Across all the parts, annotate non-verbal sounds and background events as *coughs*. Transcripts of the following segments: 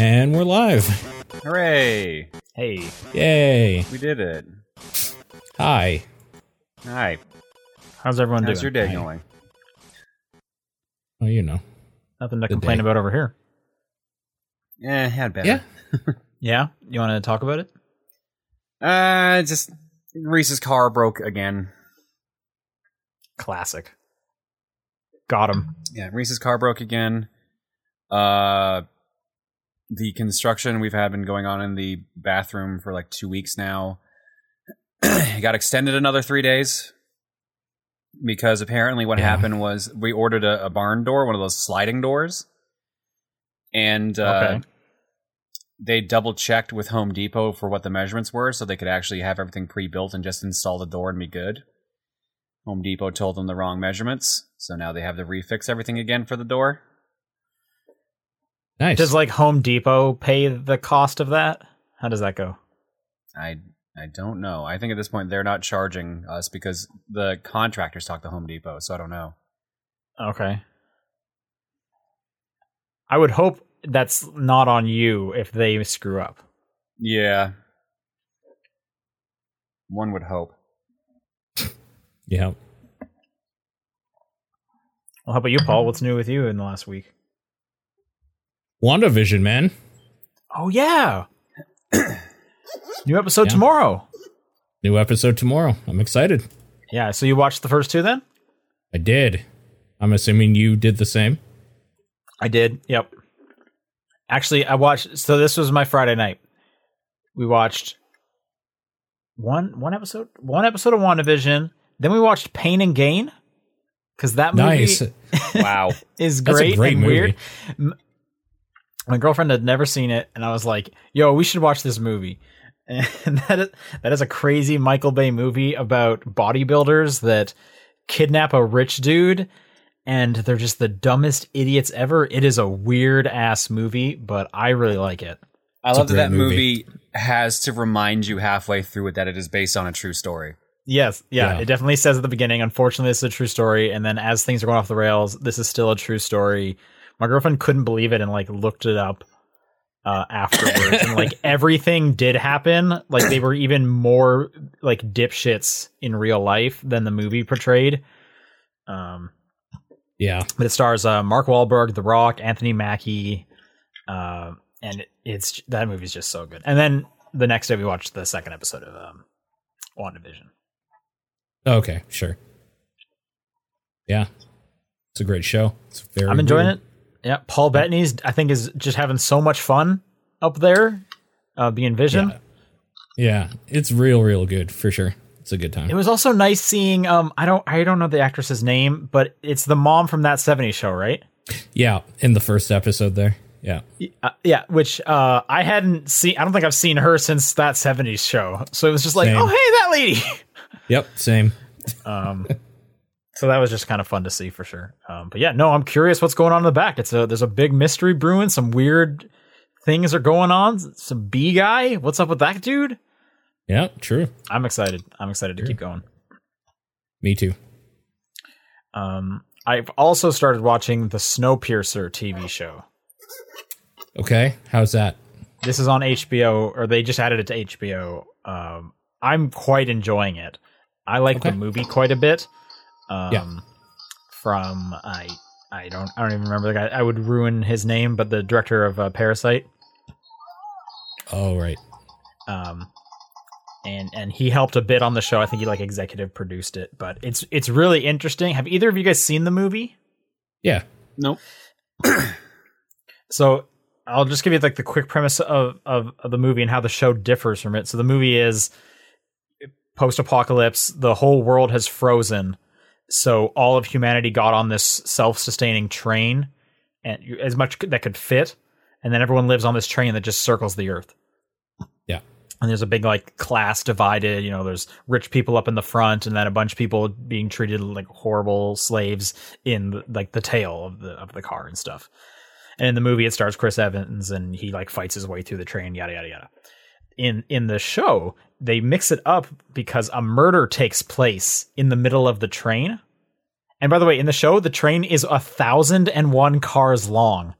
And we're live. Hooray! Hey, Yay. We did it. Hi. Hi. how's everyone How's your doing? day Hi. going? Well, you know. Nothing to Good complain day. about over here. Eh, had better. Yeah. *laughs* Yeah, you want to talk about it? Uh, just Reese's car broke again. Classic. Got him. Yeah, Reese's car broke again. Uh, the construction we've had been going on in the bathroom for like two weeks now. *clears throat* it got extended another three days because apparently what Yeah. happened was we ordered a, a barn door, one of those sliding doors, and uh, Okay. they double checked with Home Depot for what the measurements were, so they could actually have everything pre-built and just install the door and be good. Home Depot told them the wrong measurements, so now they have to refix everything again for the door. Nice. Does like Home Depot pay the cost of that? How does that go? I I don't know. I think at this point they're not charging us because the contractors talk to Home Depot, so I don't know. Okay. I would hope that's not on you if they screw up. Yeah. One would hope. *laughs* yeah. Well, how about you, Paul? What's new with you in the last week? WandaVision, man. Oh yeah, new episode Yeah. tomorrow. New episode tomorrow. I'm excited. Yeah, so you watched the first two then? I did. I'm assuming you did the same. I did. Yep. Actually, I watched. So this was my Friday night. We watched one one episode, one episode of WandaVision. Then we watched Pain and Gain because that movie Nice. *laughs* Wow. is great, a great and movie. weird. M- My girlfriend had never seen it, and I was like, "Yo, we should watch this movie." *laughs* And that is, that is a crazy Michael Bay movie about bodybuilders that kidnap a rich dude, and they're just the dumbest idiots ever. It is a weird ass movie, but I really like it. I It's love that that movie. movie has to remind you halfway through it that it is based on a true story. Yes, yeah, Yeah. it definitely says at the beginning. Unfortunately, this is a true story, and then as things are going off the rails, this is still a true story. My girlfriend couldn't believe it and like looked it up uh, afterwards, and like *laughs* everything did happen. Like they were even more like dipshits in real life than the movie portrayed. Um, Yeah. but it stars uh, Mark Wahlberg, The Rock, Anthony Mackie, uh, and it's that movie's just so good. And then the next day we watched the second episode of um, WandaVision. Okay, sure. Yeah. It's a great show. It's very I'm enjoying weird. it. Yeah, Paul Bettany's I think is just having so much fun up there, uh, being Vision. Yeah. Yeah. It's real, real good for sure. It's a good time. It was also nice seeing um I don't I don't know the actress's name, but it's the mom from that '70s show, right? yeah. In the first episode there. Yeah. Uh, yeah, which uh I hadn't seen. I don't think I've seen her since that '70s show. So it was just like, Same. oh hey, that lady. *laughs* Yep. Same. Um, *laughs* so that was just kind of fun to see for sure. Um, but yeah, no, I'm curious what's going on in the back. It's a there's a big mystery brewing. Some weird things are going on. Some B guy. What's up with that dude? Yeah. True. I'm excited. I'm excited to keep going. Me too. Um, I've also started watching the Snowpiercer TV show. Okay. How's that? This is on HBO, or they just added it to HBO. Um, I'm quite enjoying it. I like Okay. the movie quite a bit. Um, Yeah. From I, I don't, I don't even remember the guy. I would ruin his name, but the director of uh, Parasite. Oh, right. Um, and and he helped a bit on the show. I think he like executive produced it, but it's it's really interesting. Have either of you guys seen the movie? Yeah. Nope. *clears throat* So I'll just give you like the quick premise of, of, of the movie and how the show differs from it. So the movie is post apocalypse, the whole world has frozen. So all of humanity got on this self sustaining train and as much that could fit. And then everyone lives on this train that just circles the earth. Yeah. And there's a big like class divided, you know, there's rich people up in the front and then a bunch of people being treated like horrible slaves in the, like the tail of the of the car and stuff. And in the movie, it stars Chris Evans, and he like fights his way through the train, yada yada yada. In in the show, they mix it up because a murder takes place in the middle of the train. And by the way, in the show, the train is a thousand and one cars long.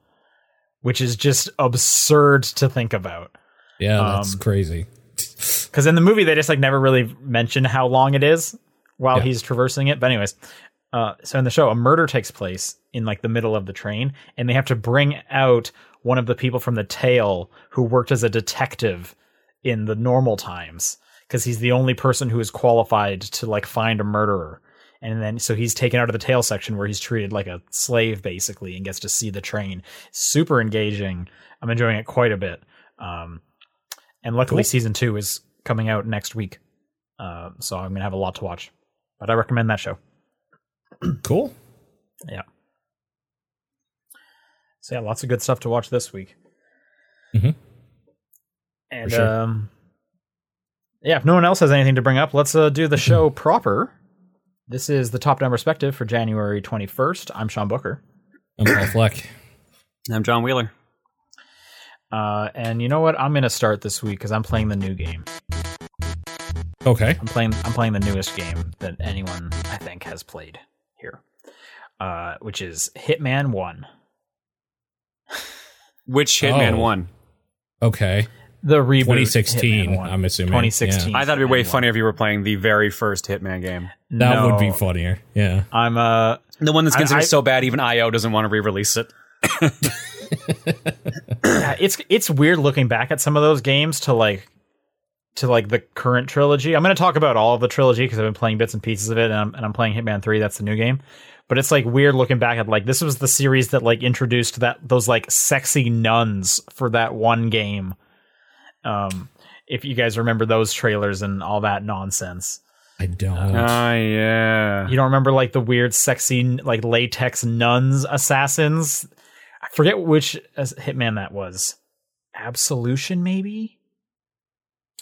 which is just absurd to think about. Yeah, that's Um, crazy. *laughs* Because in the movie, they just like never really mention how long it is while Yeah. he's traversing it. But anyways, uh, so in the show, a murder takes place in like the middle of the train, and they have to bring out one of the people from the tail who worked as a detective in the normal times because he's the only person who is qualified to like find a murderer. And then so he's taken out of the tail section where he's treated like a slave basically and gets to see the train. Super engaging. I'm enjoying it quite a bit. Um, and luckily Cool. season two is coming out next week. Uh, so I'm gonna have a lot to watch. But I recommend that show. *clears throat* Cool. Yeah. So yeah, lots of good stuff to watch this week. Mhm. And sure. um, yeah, if no one else has anything to bring up, let's uh, do the *laughs* show proper. This is the top down perspective for January 21st. I'm Sean Booker. I'm Paul *coughs* Fleck. I'm John Wheeler. Uh, and you know what? I'm gonna start this week because I'm playing the new game. Okay. I'm playing. I'm playing the newest game that anyone I think has played here, uh, which is Hitman One. Which Hitman Oh. won? Okay. The reboot. 2016, 1. I'm assuming. 2016. I thought it'd be way funnier if you were playing the very first Hitman game. That would be funnier. Yeah. I'm uh The one that's I- considered I- so bad even IO doesn't want to re-release it. yeah, it's it's weird looking back at some of those games to like to like the current trilogy. I'm going to talk about all of the trilogy because I've been playing bits and pieces of it, and I'm, and I'm playing Hitman Three. That's the new game, but it's like weird looking back at like this was the series that like introduced that those like sexy nuns for that one game. Um, if you guys remember those trailers and all that nonsense. I don't. Oh yeah. You don't remember like the weird, sexy, like latex nuns assassins? I forget which Hitman that was. Absolution, maybe.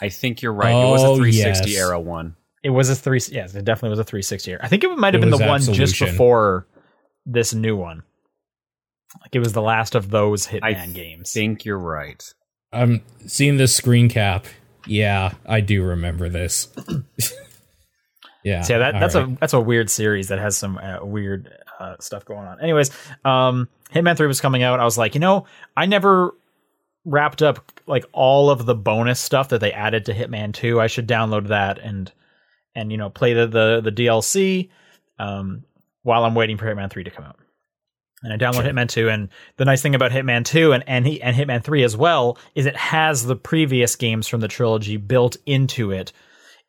I think you're right. it was a Oh, 360 yes. era one. It was a three. Yes, it definitely was a 360. I think it might have It been the was one just before this new one. Like it was the last of those Hitman I games. I think you're right. I'm seeing this screen cap. Yeah, I do remember this. *coughs* yeah. So yeah, that, that's right. a that's a weird series that has some uh, weird uh, stuff going on. Anyways, um, Hitman Three was coming out. I was like, you know, I never wrapped up like all of the bonus stuff that they added to Hitman Two. I should download that and and you know play the the, the DLC um, while I'm waiting for Hitman Three to come out. And I download Sure. Hitman 2 and the nice thing about Hitman 2 and and, he, and Hitman 3 as well is it has the previous games from the trilogy built into it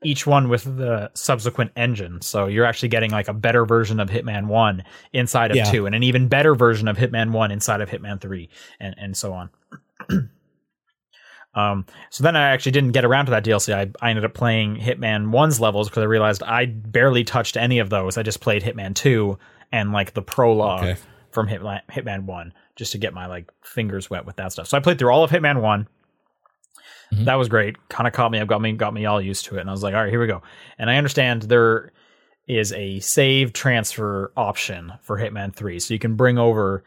each one with the subsequent engine. So you're actually getting like a better version of Hitman 1 inside of Yeah. 2 and an even better version of Hitman 1 inside of Hitman 3 and and so on. *clears throat* um so then I actually didn't get around to that DLC. I, I ended up playing Hitman 1's levels because I realized I barely touched any of those. I just played Hitman 2 and like the prologue Okay. From Hitman, Hitman 1 just to get my like fingers wet with that stuff. So I played through all of Hitman 1. Mhm. That was great. Kind of caught me up, got me got me all used to it. And I was like, all right, here we go. And I understand there is a save transfer option for Hitman 3. So you can bring over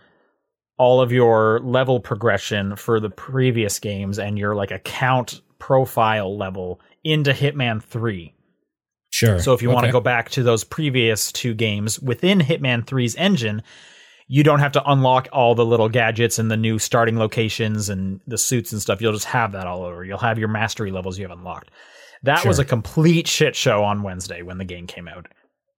all of your level progression for the previous games and your like account profile level into Hitman 3. Sure. So if you want to go back to those previous two games within Hitman 3's engine, you don't have to unlock all the little gadgets and the new starting locations and the suits and stuff. You'll just have that all over. You'll have your mastery levels you have unlocked. That was a complete shit show on Wednesday when the game came out.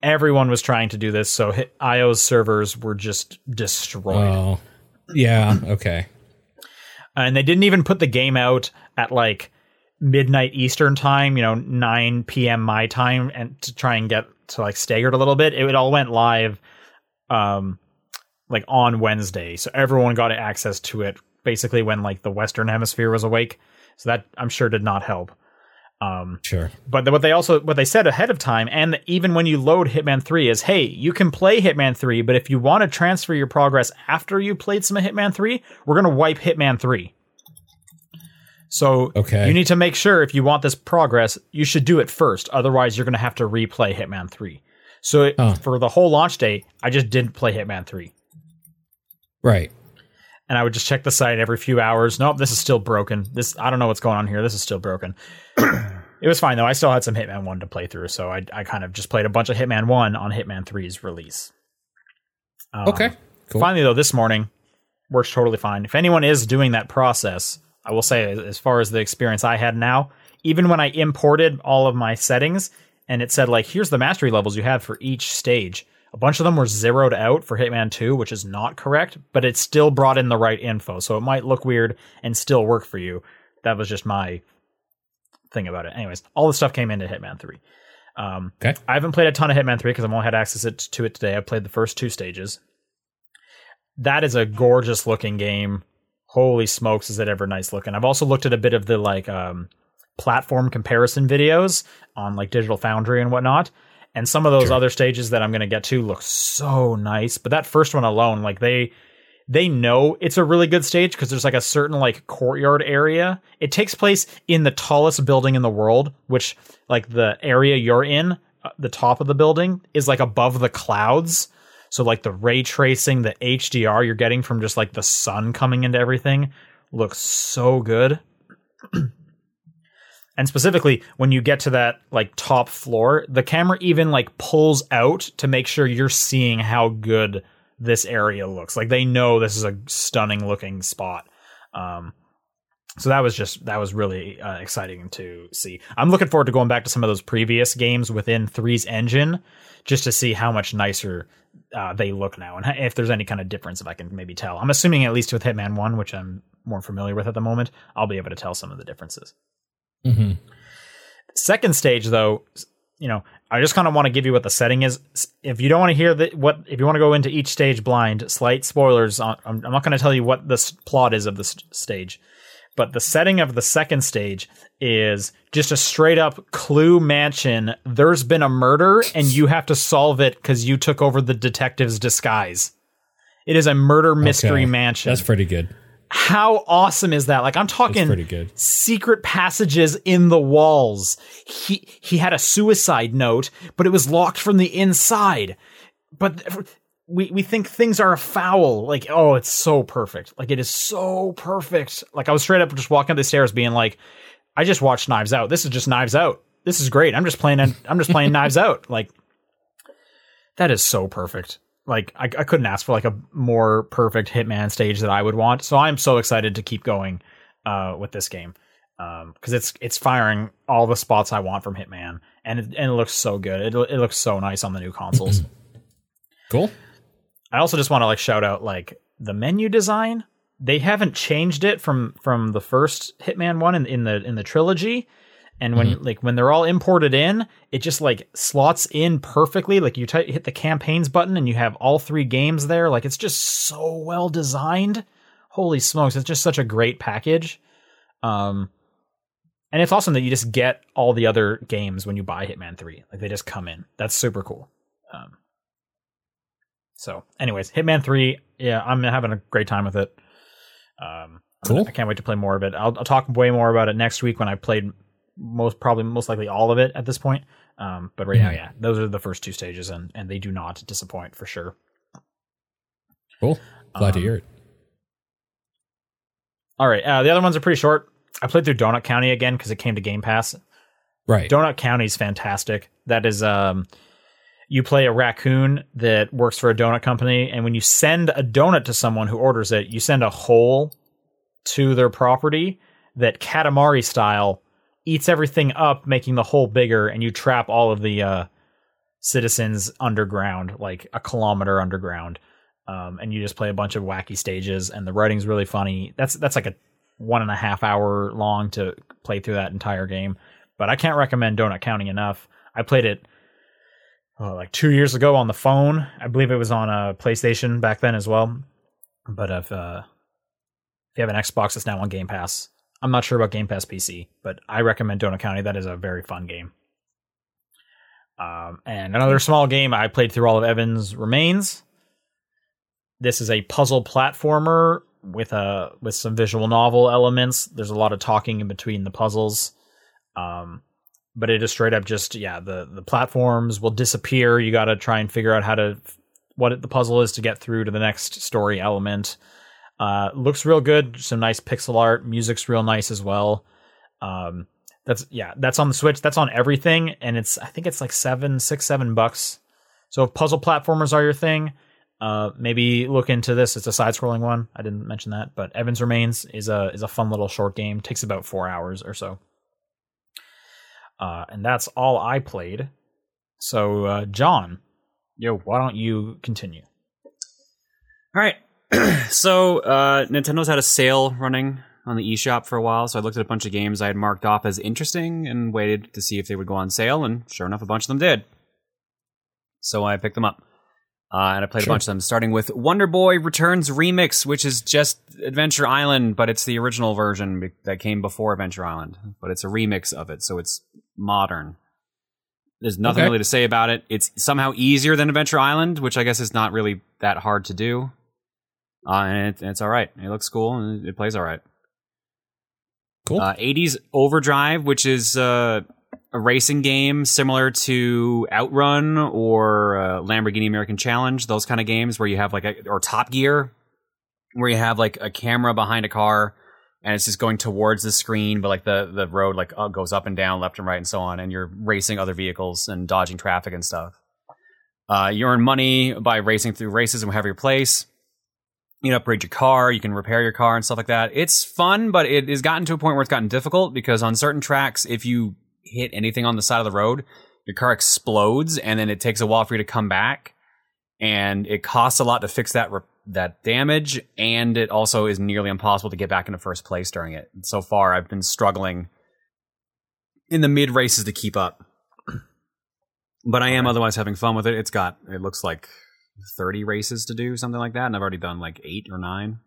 Everyone was trying to do this, so IO's servers were just destroyed. Oh, yeah. Okay. and they didn't even put the game out at like midnight Eastern time, you know, 9 p.m. my time, and to try and get to like staggered a little bit. It, all went live, um, like on Wednesday, so everyone got access to it basically when like the Western Hemisphere was awake. So that I'm sure did not help. Um, Sure. but what they also what they said ahead of time, and even when you load Hitman Three, is hey, you can play Hitman Three, but if you want to transfer your progress after you played some of Hitman Three, we're gonna wipe Hitman Three. So Okay. you need to make sure if you want this progress, you should do it first. Otherwise, you're gonna have to replay Hitman Three. So it, Huh. for the whole launch day, I just didn't play Hitman Three, Right. and I would just check the site every few hours. Nope, this is still broken. This I don't know what's going on here. This is still broken. *clears throat* It was fine though. I still had some Hitman One to play through, so I I kind of just played a bunch of Hitman One on Hitman 3's release. Um, Okay. Cool. Finally though, this morning works totally fine. If anyone is doing that process, I will say, as far as the experience I had now, even when I imported all of my settings and it said, like, here's the mastery levels you have for each stage, a bunch of them were zeroed out for Hitman 2, which is not correct, but it still brought in the right info. So it might look weird and still work for you. That was just my thing about it. Anyways, all the stuff came into Hitman 3. Um, Okay. I haven't played a ton of Hitman 3 because I've only had access it, to it today. I played the first two stages. That is a gorgeous looking game. Holy smokes, is it ever nice looking? I've also looked at a bit of the like um, platform comparison videos on like Digital Foundry and whatnot. And some of those Sure. other stages that I'm going to get to look so nice. But that first one alone, like they they know it's a really good stage because there's like a certain like courtyard area. It takes place in the tallest building in the world, which like the area you're in, uh, the top of the building is like above the clouds. So like the ray tracing, the HDR you're getting from just like the sun coming into everything looks so good. *clears throat* and specifically when you get to that like top floor, the camera even like pulls out to make sure you're seeing how good this area looks. Like they know this is a stunning looking spot. Um, so that was just that was really uh, exciting to see. I'm looking forward to going back to some of those previous games within Three's engine, just to see how much nicer uh, they look now, and if there's any kind of difference, if I can maybe tell. I'm assuming at least with Hitman One, which I'm more familiar with at the moment, I'll be able to tell some of the differences. Hmm Second stage, though, you know, I just kind of want to give you what the setting is. If you don't want to hear the what, if you want to go into each stage blind, slight spoilers. On, I'm, I'm not going to tell you what the plot is of the s- stage, but the setting of the second stage is just a straight up clue mansion. There's been a murder, and you have to solve it because you took over the detective's disguise. It is a murder mystery Okay. mansion. That's pretty good. How awesome is that? Like I'm talking secret passages in the walls. He he had a suicide note, but it was locked from the inside. But we we think things are foul. Like oh, it's so perfect. Like it is so perfect. Like I was straight up just walking up the stairs, being like, I just watched Knives Out. This is just Knives Out. This is great. I'm just playing. I'm just playing *laughs* Knives Out. Like that is so perfect. Like I, I couldn't ask for like a more perfect Hitman stage that I would want. So I'm so excited to keep going uh, with this game because it's it's firing all the spots I want from Hitman, and it, and it looks so good. It it looks so nice on the new consoles. *clears throat* Cool. I also just want to like shout out like the menu design. They haven't changed it from from the first Hitman one in, in the in the trilogy. And when like when they're all imported in, it just like slots in perfectly. Like you t- hit the campaigns button and you have all three games there. Like it's just so well designed. Holy smokes, it's just such a great package. Um and it's awesome that you just get all the other games when you buy Hitman 3. Like they just come in. That's super cool. Um so, anyways, Hitman 3, yeah, I'm having a great time with it. Um, Cool. I can't wait to play more of it. I'll, I'll talk way more about it next week when I played most, probably most likely all of it at this point. Um, but right now, Mhm. yeah, those are the first two stages, and and they do not disappoint for sure. Cool. Glad to Um, hear it. All right, uh, the other ones are pretty short. I played through Donut County again because it came to Game Pass. Right. Donut County is fantastic. That is, um, you play a raccoon that works for a donut company, and when you send a donut to someone who orders it, you send a hole to their property that Katamari style eats everything up, making the hole bigger, and you trap all of the uh, citizens underground, like a kilometer underground. Um, and you just play a bunch of wacky stages, and the writing's really funny. That's that's like a one and a half hour long to play through that entire game. But I can't recommend Donut County enough. I played it oh, like two years ago on the phone. I believe it was on a PlayStation back then as well. But if uh, if you have an Xbox, it's now on Game Pass. I'm not sure about Game Pass PC, but I recommend Donut County. That is a very fun game. Um, and another small game I played through all of Evan's Remains. This is a puzzle platformer with a with some visual novel elements. There's a lot of talking in between the puzzles. Um, but it is straight up just yeah, the the platforms will disappear. You got to try and figure out how to what the puzzle is to get through to the next story element. Uh, looks real good. Some nice pixel art. Music's real nice as well. Um, that's yeah, that's on the Switch. That's on everything, and it's I think it's like seven, six, seven bucks. So if puzzle platformers are your thing, uh, maybe look into this. It's a side-scrolling one. I didn't mention that, but Evans Remains is a is a fun little short game. Takes about four hours or so. Uh, and that's all I played. So, uh, John, yo, why don't you continue? All right. *clears throat* so uh, Nintendo's had a sale running on the eShop for a while, so I looked at a bunch of games I had marked off as interesting and waited to see if they would go on sale, and sure enough, a bunch of them did. So I picked them up. Uh, and I played Sure. a bunch of them, starting with Wonder Boy Returns Remix, which is just Adventure Island, but it's the original version that came before Adventure Island. But it's a remix of it, so it's modern. There's nothing Okay. really to say about it. It's somehow easier than Adventure Island, which I guess is not really that hard to do. Uh, and it, it's all right. It looks cool and it plays all right. Cool. Uh, 80s Overdrive, which is uh, a racing game similar to Outrun or uh, Lamborghini American Challenge, those kind of games where you have like a, or Top Gear, where you have like a camera behind a car and it's just going towards the screen, but like the, the road like uh, goes up and down, left and right, and so on, and you're racing other vehicles and dodging traffic and stuff. Uh, you earn money by racing through races and whatever your place you can upgrade your car, you can repair your car and stuff like that. It's fun, but it has gotten to a point where it's gotten difficult because on certain tracks, if you hit anything on the side of the road, your car explodes and then it takes a while for you to come back. And it costs a lot to fix that re- that damage, and it also is nearly impossible to get back into first place during it. So far, I've been struggling in the mid races to keep up, *clears throat* but I am otherwise having fun with it. It's got it looks like 30 races to do, something like that, and I've already done like eight or nine.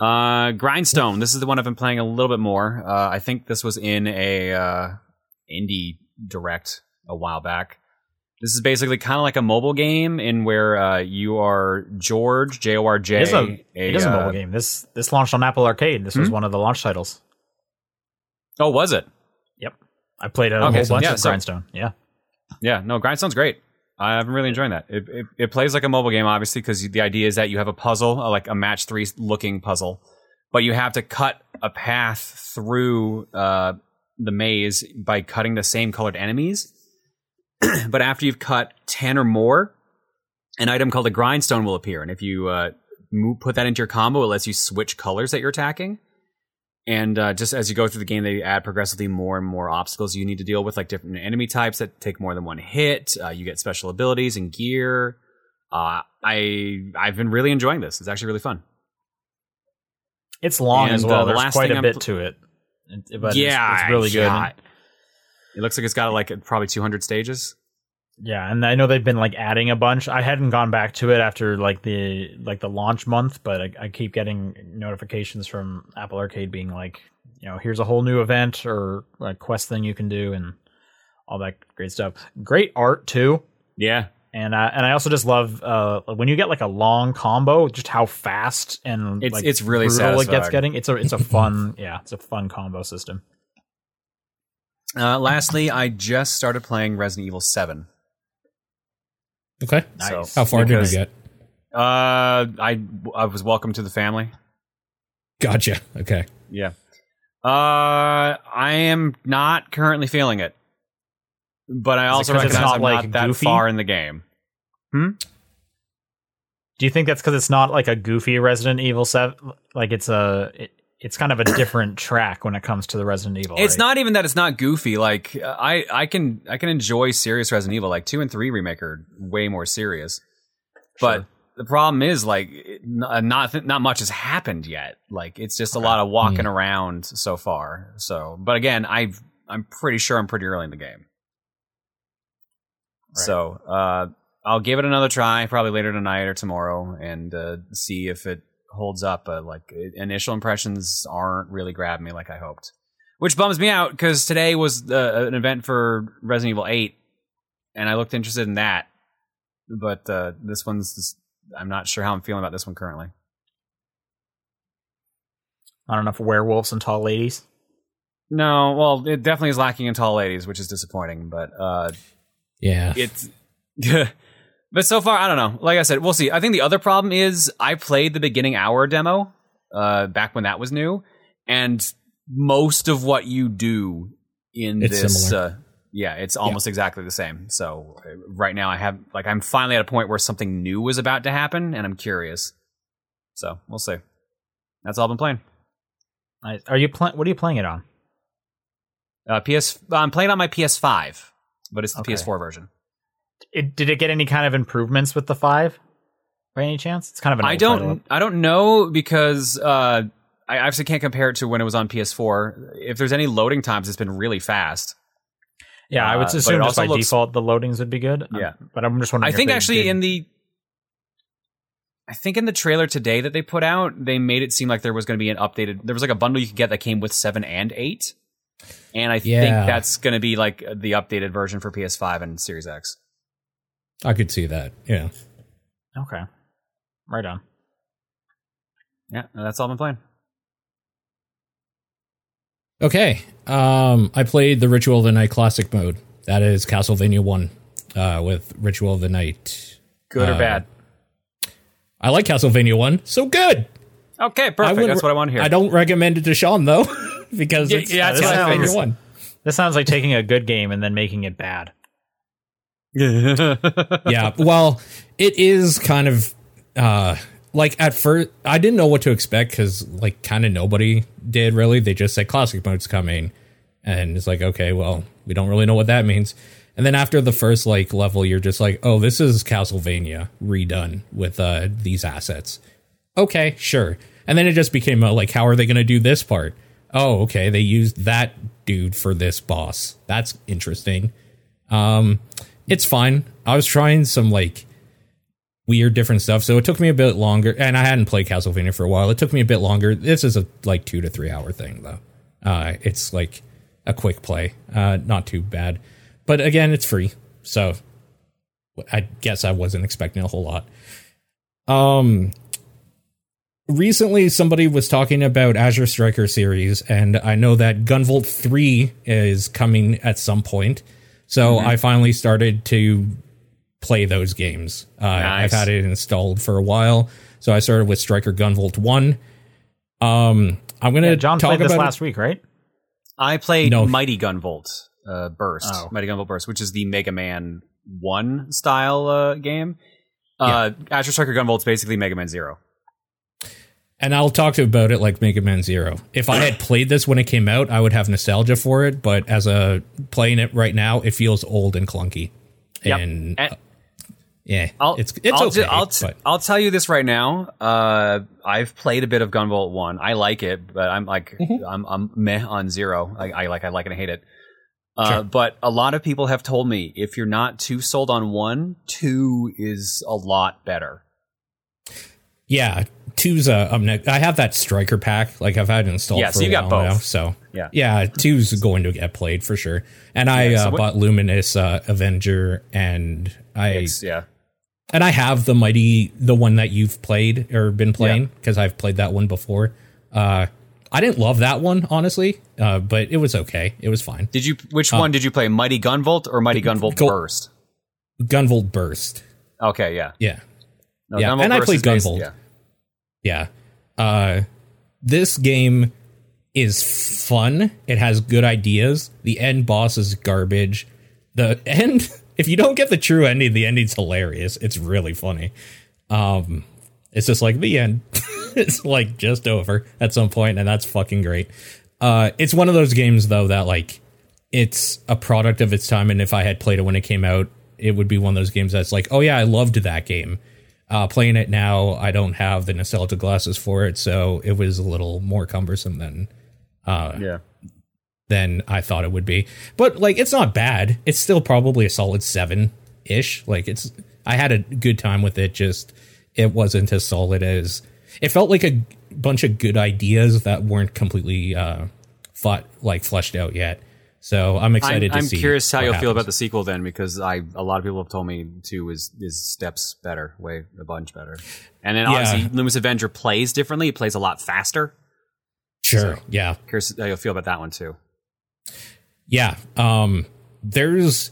Uh, Grindstone. This is the one I've been playing a little bit more. Uh, I think this was in a uh, indie direct a while back. This is basically kind of like a mobile game in where uh, you are Jorj J O R J. It is a, it is a mobile uh, game. This this launched on Apple Arcade. This was Hmm? one of the launch titles. Oh, was it? Yep, I played a Okay, whole so- bunch yeah, of so- Grindstone. Yeah, Yeah, no, Grindstone's great. I've been really enjoying that. It, it, it plays like a mobile game, obviously, because the idea is that you have a puzzle, uh, like a match three looking puzzle, but you have to cut a path through uh, the maze by cutting the same colored enemies. *clears throat* but after you've cut 10 or more, an item called a grindstone will appear. And if you uh, move, put that into your combo, it lets you switch colors that you're attacking. And uh, just as you go through the game, they add progressively more and more obstacles you need to deal with, like different enemy types that take more than one hit. Uh, you get special abilities and gear. Uh, I I've been really enjoying this. It's actually really fun. it's long as well. uh, the There's quite a I'm bit pl- to it. But yeah, it's, it's really good. It looks like it's got like probably 200 stages. Yeah, and I know they've been like adding a bunch. I hadn't gone back to it after like the like the launch month, but I, I keep getting notifications from Apple Arcade being like, you know, here's a whole new event or a quest thing you can do and all that great stuff. Great art too, Yeah, and uh, and I also just love uh, when you get like a long combo, just how fast and It's- like, it's really brutal it gets getting. It's a it's a fun *laughs* yeah, it's a fun combo system. Uh, lastly, I just started playing Resident Evil 7. Okay. Nice. How far Because- did you get? Uh, I I was welcome to the family. Gotcha. Okay. Yeah. Uh, I am not currently feeling it, but I also it also 'cause recognize not, I'm like, not that goofy? far in the game. Hmm. Do you think that's because it's not like a goofy Resident Evil Seven? Like it's a, it, it's kind of a different track when it comes to the Resident Evil. It's right? not even that it's not goofy. Like I, I can I can enjoy serious Resident Evil. Like two and three remake are way more serious, but the problem is like not not much has happened yet. Like it's just a lot of walking around so far. So, but again, I I'm pretty sure I'm pretty early in the game. Right. So uh, I'll give it another try, probably later tonight or tomorrow, and uh, see if it holds up. But like initial impressions aren't really grabbing me like I hoped, which bums me out because today was uh, an event for Resident Evil Eight, and I looked interested in that. But uh, this one's just, I'm not sure how I'm feeling about this one currently. Not enough werewolves and tall ladies. No, well, it definitely is lacking in tall ladies, which is disappointing. But uh, Yeah. it's *laughs* but so far i don't know like i said we'll see i think the other problem is i played the beginning hour demo uh back when that was new and most of what you do in It's this uh Yeah, it's almost exactly the same. So uh, right now I have like I'm finally at a point where something new was about to happen, and I'm curious. So we'll see. That's all I've been playing. Are you playing? What are you playing it on? Uh, PS. I'm playing on my PS5, but it's the Okay. PS4 version. It, did it get any kind of improvements with the five? By any chance? It's kind of an. I don't. title. I don't know because uh, I obviously can't compare it to when it was on PS4. If there's any loading times, it's been really fast. Yeah, I Uh, would assume just by looks- default the loadings would be good. Um, Yeah. but I'm just wondering. I if think actually did- in the I think in the trailer today that they put out, they made it seem like there was going to be an updated there was like a bundle you could get that came with 7 and 8. And I Yeah. think that's going to be like the updated version for PS5 and Series X. I could see that. Yeah. okay, right on. Yeah, that's all I've been playing. Okay. Um, I played the Ritual of the Night classic mode. That is Castlevania One, uh, with Ritual of the Night. Good Uh, or bad? I like Castlevania One, so good. Okay, I perfect. would- That's what I want to hear. I don't recommend it to Sean though, *laughs* because Yeah, it's yeah, Castlevania figured. One. This sounds like taking a good game and then making it bad. *laughs* yeah. Well it is kind of uh like at first i didn't know what to expect because like kind of nobody did really. They just said classic mode's coming and it's like okay well we don't really know what that means. And then after the first like level you're just like oh this is castlevania redone with uh these assets. Okay sure. And then it just became a, like how are they going to do this part? Oh okay they used that dude for this boss. That's interesting. Um it's fine. I was trying some like weird different stuff so it took me a bit longer and i hadn't played castlevania for a while. It took me a bit longer. This is a like two to three hour thing though. Uh it's like a quick play uh not too bad. But again it's free so i guess i wasn't expecting a whole lot. Um recently somebody was talking about azure striker series and i know that gunvolt 3 is coming at some point so i finally started to play those games uh, i've had it installed for a while so i started with striker gunvolt 1 um i'm gonna Yeah, John talk played this about it- last week, right? I played No. Mighty Gunvolt uh, Burst, Oh. Mighty Gunvolt Burst, which is the Mega Man One style uh, game. Uh, Azure Striker Gunvolt's basically Mega Man Zero. And I'll talk to about it like Mega Man Zero. If I had played this when it came out, I would have nostalgia for it. But as a playing it right now, it feels old and clunky. Yep. And And- uh, yeah, I'll, it's it's I'll, okay. I'll, t- I'll tell you this right now. Uh, I've played a bit of Gunvolt One. I like it, but I'm like Mm-hmm. I'm I'm meh on Zero. I, I like I like it I hate it. Uh, Sure. But a lot of people have told me if you're not too sold on one, two is a lot better. yeah, two's uh, up next. I have that striker pack. Like I've had it installed Yeah, for so you a got both. now. So Yeah. yeah, two's going to get played for sure. And I Yeah, so uh, what- bought Luminous uh, Avenger, and I It's, yeah. and I have the mighty the one that you've played or been playing because I've played that one before. Uh, I didn't love that one honestly, uh, but it was okay. It was fine. Did you? Which one did you play? Mighty Gunvolt or Mighty Gunvolt Go- Burst? Gunvolt Burst, Okay, yeah. yeah, No, Yeah, Gunvolt and I played Gunvolt. Yeah. Yeah. Uh, this game is fun. It has good ideas. The end boss is garbage. The end, *laughs* if you don't get the true ending, the ending's hilarious. It's really funny. Um, it's just like the end. *laughs* it's like just over at some point, and that's fucking great. Uh, it's one of those games though that like it's a product of its time, and if I had played it when it came out, it would be one of those games that's like, oh yeah, I loved that game. Uh, playing it now, I don't have the nostalgia glasses for it, so it was a little more cumbersome than uh, Yeah. than I thought it would be. But like it's not bad. It's still probably a solid 7 ish. Like it's I had a good time with it just it wasn't as solid as it felt like a bunch of good ideas that weren't completely uh fought like fleshed out yet. So I'm I'm, excited I'm to see. curious how you'll feel about the sequel then, because I a lot of people have told me two is is steps better, way a bunch better. And then Yeah. obviously, Luminous Avenger plays differently. It plays a lot faster. Sure. so- Yeah. Curious how you'll feel about that one too. Yeah. Um there's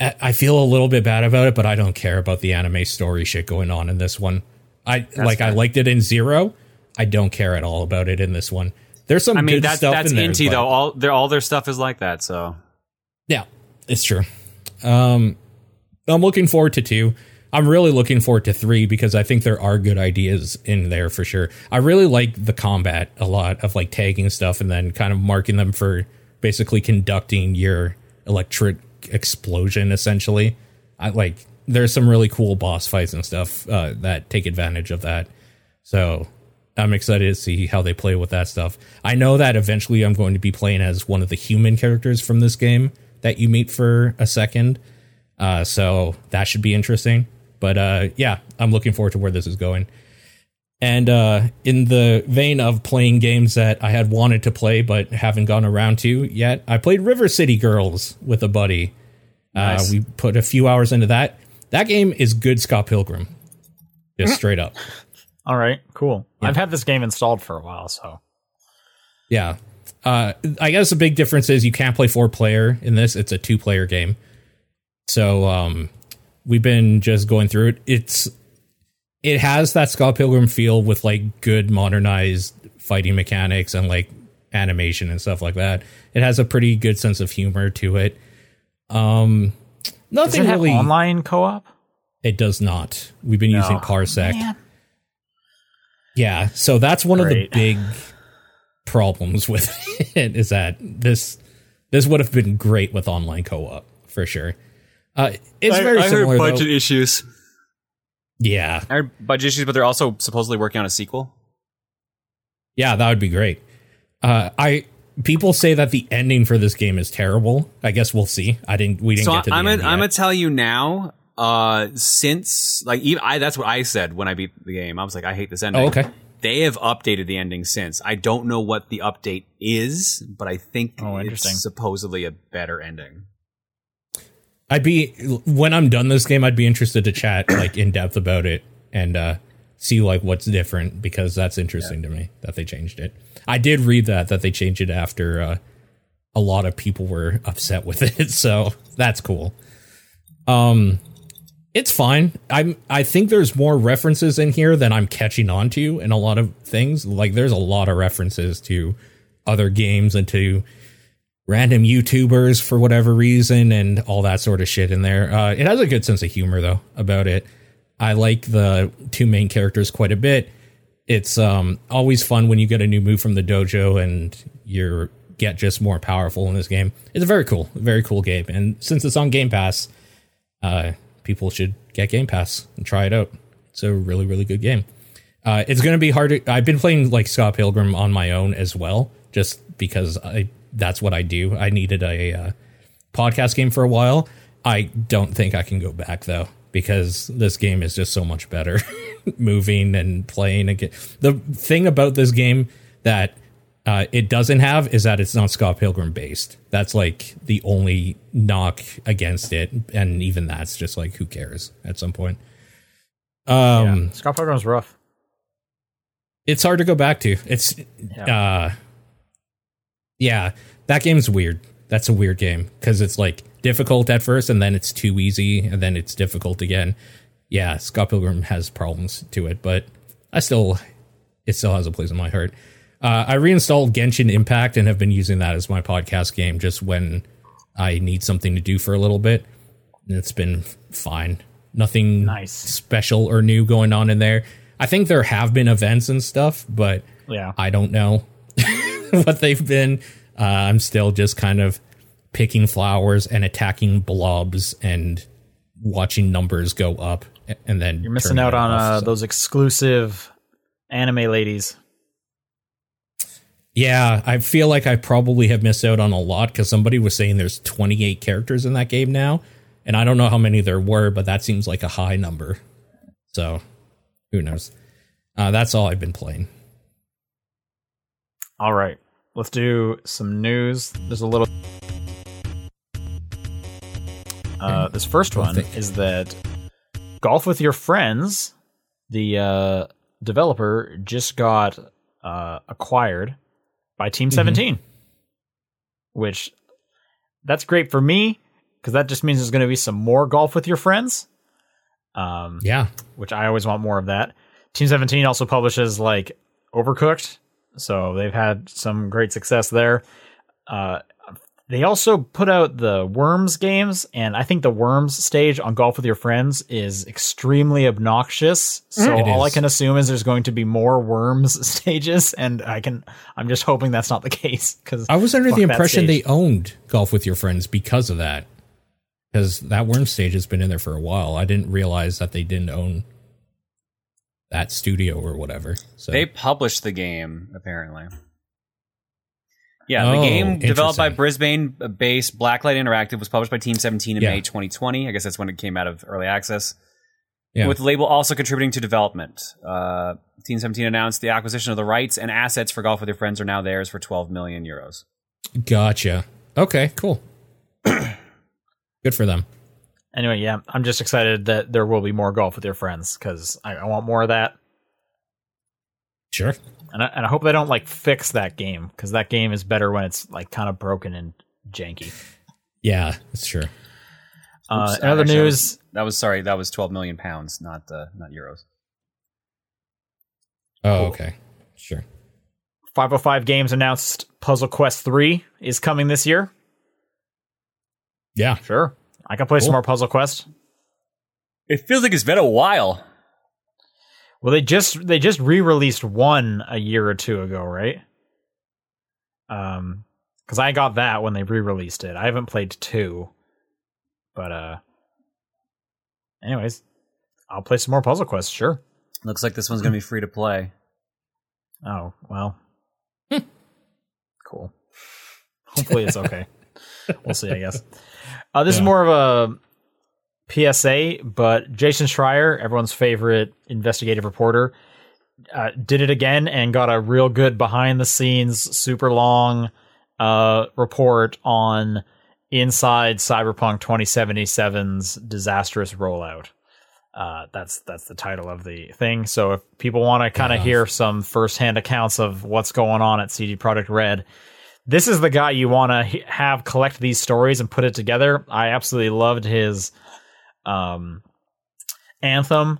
I I feel a little bit bad about it, but I don't care about the anime story shit going on in this one. I like I liked it in Zero. I don't care at all about it in this one. There's some I mean, that's stuff that's in Inti though. All their all their stuff is like that. So Yeah. It's true. Um, I'm looking forward to two. I'm really looking forward to three because I think there are good ideas in there for sure. I really like the combat a lot of like tagging stuff and then kind of marking them for basically conducting your electric explosion essentially. I like there's some really cool boss fights and stuff uh, that take advantage of that. So I'm excited to see how they play with that stuff. I know that eventually I'm going to be playing as one of the human characters from this game that you meet for a second. Uh, so that should be interesting. But uh, yeah, I'm looking forward to where this is going. And uh, in the vein of playing games that I had wanted to play but haven't gone around to yet, I played River City Girls with a buddy. Nice. Uh, we put a few hours into that. That game is good Scott Pilgrim. Just straight up. All right, cool. I've had this game installed for a while, so Yeah. Uh, I guess the big difference is you can't play four player in this. It's a two player game. So um, we've been just going through it. It's it has that Scott Pilgrim feel with like good modernized fighting mechanics and like animation and stuff like that. It has a pretty good sense of humor to it. Um, does nothing really. online co-op? It does not. We've been using No. Parsec. Man. Yeah, so that's one Great. of the big problems with *laughs* it is that this this would have been great with online co-op for sure. Uh, it's very similar. though. issues. Yeah, I heard budget issues, but they're also supposedly working on a sequel. yeah, that would be great. Uh, I people say that the ending for this game is terrible. I guess we'll see. I didn't. We didn't So get to the I'm end gonna, I'm gonna tell you now. Uh, since like even I, that's what I said when I beat the game. I was like, I hate this ending. Oh, okay. They have updated the ending since. I don't know what the update is, but I think Oh, it's supposedly a better ending. I'd be when I'm done this game. I'd be interested to chat *coughs* like in depth about it and uh, see like what's different because that's interesting to me that they changed it. I did read that that they changed it after uh, a lot of people were upset with it, *laughs* so that's cool. Um, it's fine. I'm. I think there's more references in here than I'm catching on to in a lot of things. Like there's a lot of references to other games and to random YouTubers for whatever reason and all that sort of shit in there. Uh, it has a good sense of humor though about it. I like the two main characters quite a bit. It's um, always fun when you get a new move from the dojo and you get just more powerful in this game. It's a very cool, very cool game. And since it's on Game Pass, uh, people should get Game Pass and try it out. It's a really, really good game. Uh, it's going to be hard. To, I've been playing like Scott Pilgrim on my own as well, just because I that's what I do. I needed a uh, podcast game for a while. I don't think I can go back though because this game is just so much better *laughs* moving and playing again. The thing about this game that uh, it doesn't have is that it's not Scott Pilgrim based. That's like the only knock against it, and even that's just like who cares at some point. Um, yeah. Scott Pilgrim's rough. it's hard to go back to. It's uh yeah, that game's weird. That's a weird game because it's like difficult at first and then it's too easy and then it's difficult again. Yeah, Scott Pilgrim has problems to it, but I still it still has a place in my heart. Uh, I reinstalled Genshin Impact and have been using that as my podcast game just when I need something to do for a little bit. And it's been fine. Nothing Nice. special or new going on in there. I think there have been events and stuff, but Yeah. I don't know *laughs* what they've been. Uh, I'm still just kind of picking flowers and attacking blobs and watching numbers go up and then You're missing out on uh, those exclusive anime ladies. Yeah, I feel like I probably have missed out on a lot because somebody was saying there's 28 characters in that game now, and I don't know how many there were, but that seems like a high number. So, who knows? Uh, that's all I've been playing. All right. Let's do some news. There's a little. Uh, this first one think. is that Golf with Your Friends, the uh, developer, just got uh, acquired by Team 17, which that's great for me because that just means there's going to be some more Golf with Your Friends. Um, Yeah, which I always want more of that. Team 17 also publishes like Overcooked, so they've had some great success there. Uh, they also put out the Worms games, and I think the Worms stage on Golf with Your Friends is extremely obnoxious. So mm. It all I can assume is there's going to be more Worms *laughs* stages, and I can I'm just hoping that's not the case because I was under the impression they owned Golf with Your Friends because of that. Because that worm stage has been in there for a while. I didn't realize that they didn't own that studio or whatever. So They published the game apparently. Yeah, the Oh, game developed by. Brisbane-based Blacklight Interactive was published by Team 17 in Yeah. May 2020. I guess that's when it came out of early access. yeah. With the label also contributing to development. Uh, Team 17 announced the acquisition of the rights and assets for Golf with Your Friends are now theirs for 12 million euros. gotcha. Okay, cool. *clears throat* Good for them. anyway, yeah, I'm just excited that there will be more Golf with Your Friends because I, I want more of that, Sure. and I, and I hope they don't like fix that game because that game is better when it's like kind of broken and janky. Yeah, that's true. Uh, Oops, in other actually, news, That was sorry, that was 12 million pounds, not uh, not euros. Oh, Cool. okay. Sure. 505 Games announced Puzzle Quest 3 is coming this year. Yeah. Sure. I can play some more Puzzle Quest. It feels like it's been a while. Well, they just they just re-released one a year or two ago, right? Um, because I got that when they re-released it. I haven't played two, but uh, anyways, I'll play some more Puzzle Quest. Sure. Looks like this one's going to be free to play. Oh well. *laughs* cool. Hopefully it's okay. *laughs* we'll see. I guess. Uh, this is more of a PSA, but Jason Schreier, everyone's favorite investigative reporter, uh, did it again and got a real good behind the scenes, super long uh, report on inside Cyberpunk 2077's disastrous rollout. Uh, that's that's the title of the thing. So if people want to kind of Yeah. hear some firsthand accounts of what's going on at CD Projekt Red, this is the guy you want to h- have collect these stories and put it together. I absolutely loved his um, Anthem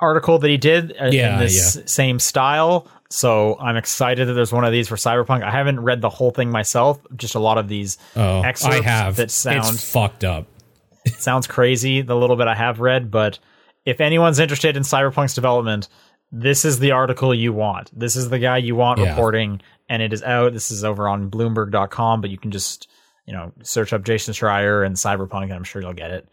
article that he did uh, Yeah, in this same style. So I'm excited that there's one of these for Cyberpunk. I haven't read the whole thing myself, just a lot of these Oh, I Excerpts have. that sound- it's fucked up. *laughs* sounds crazy the little bit I have read, but if anyone's interested in Cyberpunk's development, this is the article you want. This is the guy you want Yeah. reporting, and it is out. This is over on Bloomberg.com, but you can just you know search up Jason Schreier and Cyberpunk, and I'm sure you'll get it.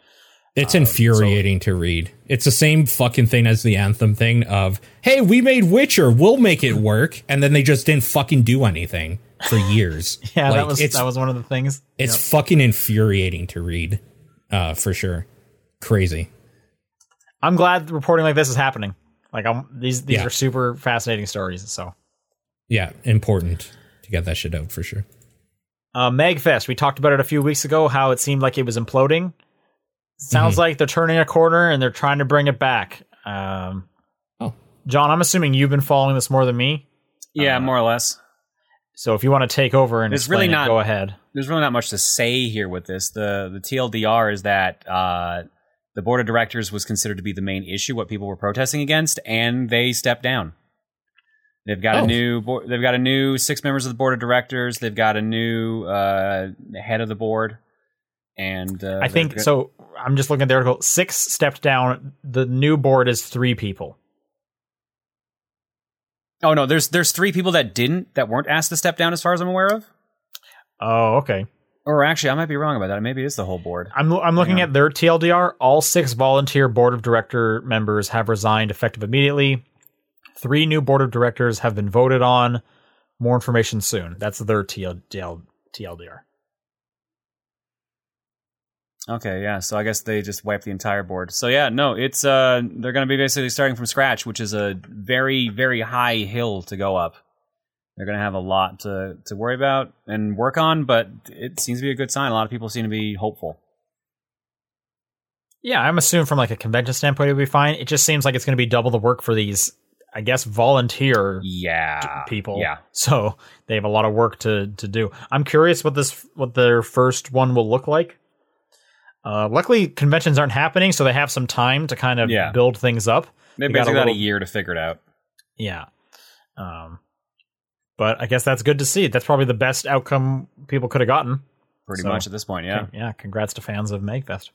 It's infuriating to read. It's the same fucking thing as the Anthem thing of, hey, we made Witcher, we'll make it work. And then they just didn't fucking do anything for years. *laughs* Yeah, that was that was one of the things. it's fucking infuriating to read, uh, for sure. Crazy. I'm glad reporting like this is happening. Like I'm, these these Yeah. are super fascinating stories. So Yeah, important to get that shit out for sure. Uh, Magfest, we talked about it a few weeks ago, how it seemed like it was imploding. Sounds like they're turning a corner and they're trying to bring it back. Um, Oh. John, I'm assuming you've been following this more than me. Yeah, Uh, more or less. So if you want to take over and It's explain really it, go ahead. There's really not much to say here with this. The the TLDR is that uh, the board of directors was considered to be the main issue, what people were protesting against, and they stepped down. They've got Oh. a new board. They've got a new six members of the board of directors. They've got a new uh, head of the board, and uh, I think they're- so. I'm just looking at the article. Six stepped down. The new board is three people. Oh no, there's there's three people that didn't that weren't asked to step down, as far as I'm aware of. Oh, okay. Or actually, I might be wrong about that. Maybe it is the whole board. I'm I'm looking at their TLDR. All six volunteer board of director members have resigned effective immediately. Three new board of directors have been voted on. More information soon. That's their TLDR. TLDR. Okay, yeah. So I guess they just wiped the entire board. So yeah, no, it's uh they're going to be basically starting from scratch, which is a very very high hill to go up. They're going to have a lot to to worry about and work on, but it seems to be a good sign. A lot of people seem to be hopeful. Yeah, I'm assuming from like a convention standpoint, it'll be fine. It just seems like it's going to be double the work for these, I guess, volunteer Yeah, people. Yeah, So they have a lot of work to to do. I'm curious what this what their first one will look like. Uh, luckily, conventions aren't happening, so they have some time to kind of Yeah. build things up. they They got a basically got a year to figure it out. Yeah. Um, but I guess that's good to see. That's probably the best outcome people could have gotten. pretty So- much at this point. Yeah. yeah. Congrats to fans of Magfest.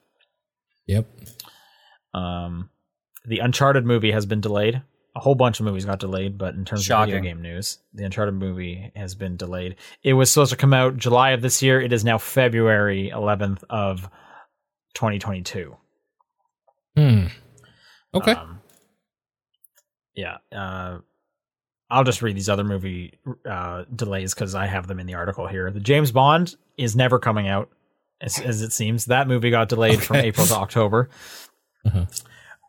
Yep. Um, the Uncharted movie has been delayed. A whole bunch of movies got delayed, but in terms of video game news, the Uncharted movie has been delayed. It was supposed to come out July of this year. It is now February 11th of 2022. Hmm. Okay. Um, yeah. Uh, I'll just read these other movie uh, delays because I have them in the article here. The James Bond is never coming out, as, as it seems. That movie got delayed from April to October. Uh-huh.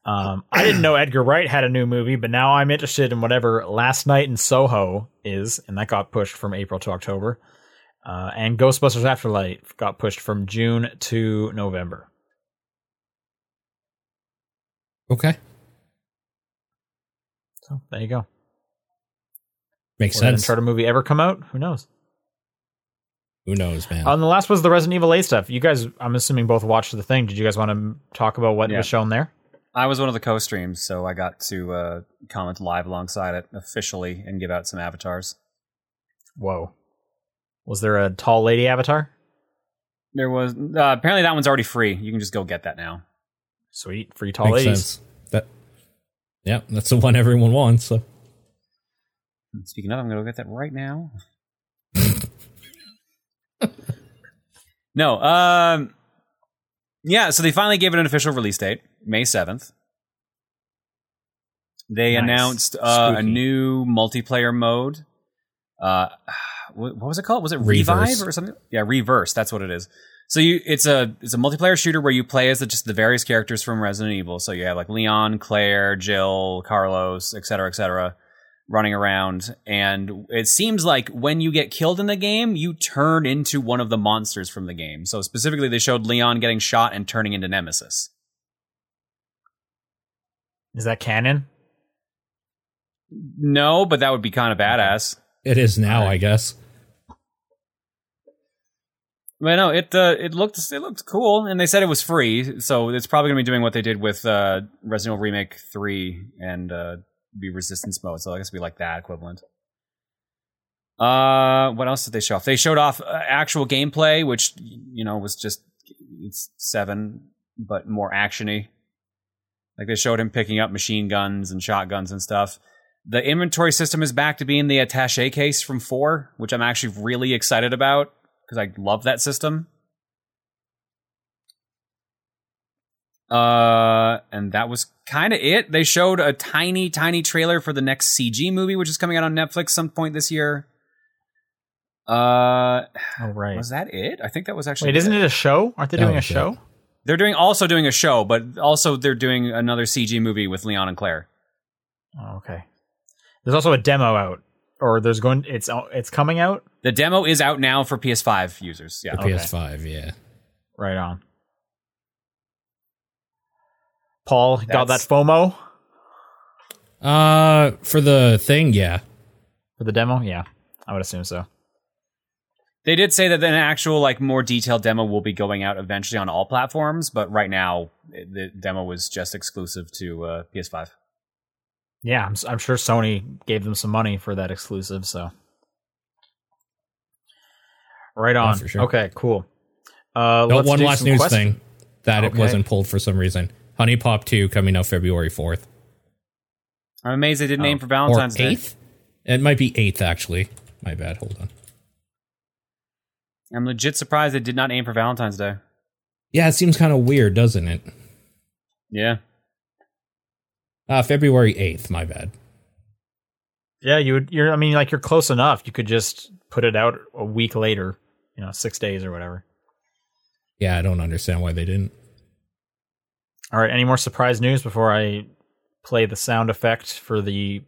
Um, I didn't know Edgar Wright had a new movie, but now I'm interested in whatever Last Night in Soho is, and that got pushed from April to October. Uh, and Ghostbusters Afterlife got pushed from June to November. okay. So there you go. Makes Will that sense. Uncharted movie ever come out? Who knows? Who knows, man? Uh, and the last was the Resident Evil 8 stuff. You guys, I'm assuming, both watched the thing. Did you guys want to talk about what Yeah. was shown there? I was one of the co-streams, so I got to uh, comment live alongside it officially and give out some avatars. Whoa. Was there a tall lady avatar? There was uh, apparently that one's already free. You can just go get that now. Sweet. Free tall Makes ladies. sense. That. Yeah, that's the one everyone wants. So. Speaking of, I'm gonna go get that right now. *laughs* no, um, yeah. So they finally gave it an official release date, May seventh. They Nice. announced uh, a new multiplayer mode. Uh, what, what was it called? Was it Reverse. Revive or something? Yeah, Reverse. That's what it is. So you, it's a it's a multiplayer shooter where you play as the, just the various characters from Resident Evil. So you have like Leon, Claire, Jill, Carlos, et cetera, et cetera, running around. And it seems like when you get killed in the game, you turn into one of the monsters from the game. So specifically, they showed Leon getting shot and turning into Nemesis. Is that canon? No, but that would be kind of badass. It is now, I guess. But no, it uh, it looked it looked cool, and they said it was free, so it's probably gonna be doing what they did with uh, Resident Evil Remake Three and uh, be Resistance mode. So I guess it'd be like that equivalent. Uh, what else did they show off? They showed off uh, actual gameplay, which you know was just it's seven, but more actiony. Like they showed him picking up machine guns and shotguns and stuff. The inventory system is back to being the attaché case from four, which I'm actually really excited about because I love that system. Uh, and that was kind of it. They showed a tiny, tiny trailer for the next CG movie, which is coming out on Netflix some point this year. Uh, Oh, right. was that it? I think that was actually. Wait, isn't it a show? Aren't they That doing a show? it. They're doing also doing a show, but also they're doing another CG movie with Leon and Claire. Oh, okay. There's also a demo out, or there's going. It's it's coming out. The demo is out now for PS5 users. Yeah. The Okay. PS5, yeah. Right on. Paul got that FOMO Uh, for the thing, yeah. for the demo. Yeah, I would assume so. They did say that an actual, like, more detailed demo will be going out eventually on all platforms, but right now the demo was just exclusive to uh, PS5. Yeah, I'm, s- I'm sure Sony gave them some money for that exclusive. So, right on. for sure. Okay, cool. Uh, No, let's one do last some news quest- thing that Okay. it wasn't pulled for some reason. Honey Pop 2 coming out February 4th. I'm amazed they didn't Oh. aim for Or Valentine's Day. 8th? It might be 8th, actually. My bad. Hold on. I'm legit surprised they did not aim for Valentine's Day. Yeah, it seems kind of weird, doesn't it? Yeah. Uh, February 8th, my bad. Yeah, you would. You're. I mean, like you're close enough. You could just put it out a week later. You know, six days or whatever. Yeah, I don't understand why they didn't. All right. Any more surprise news before I play the sound effect for the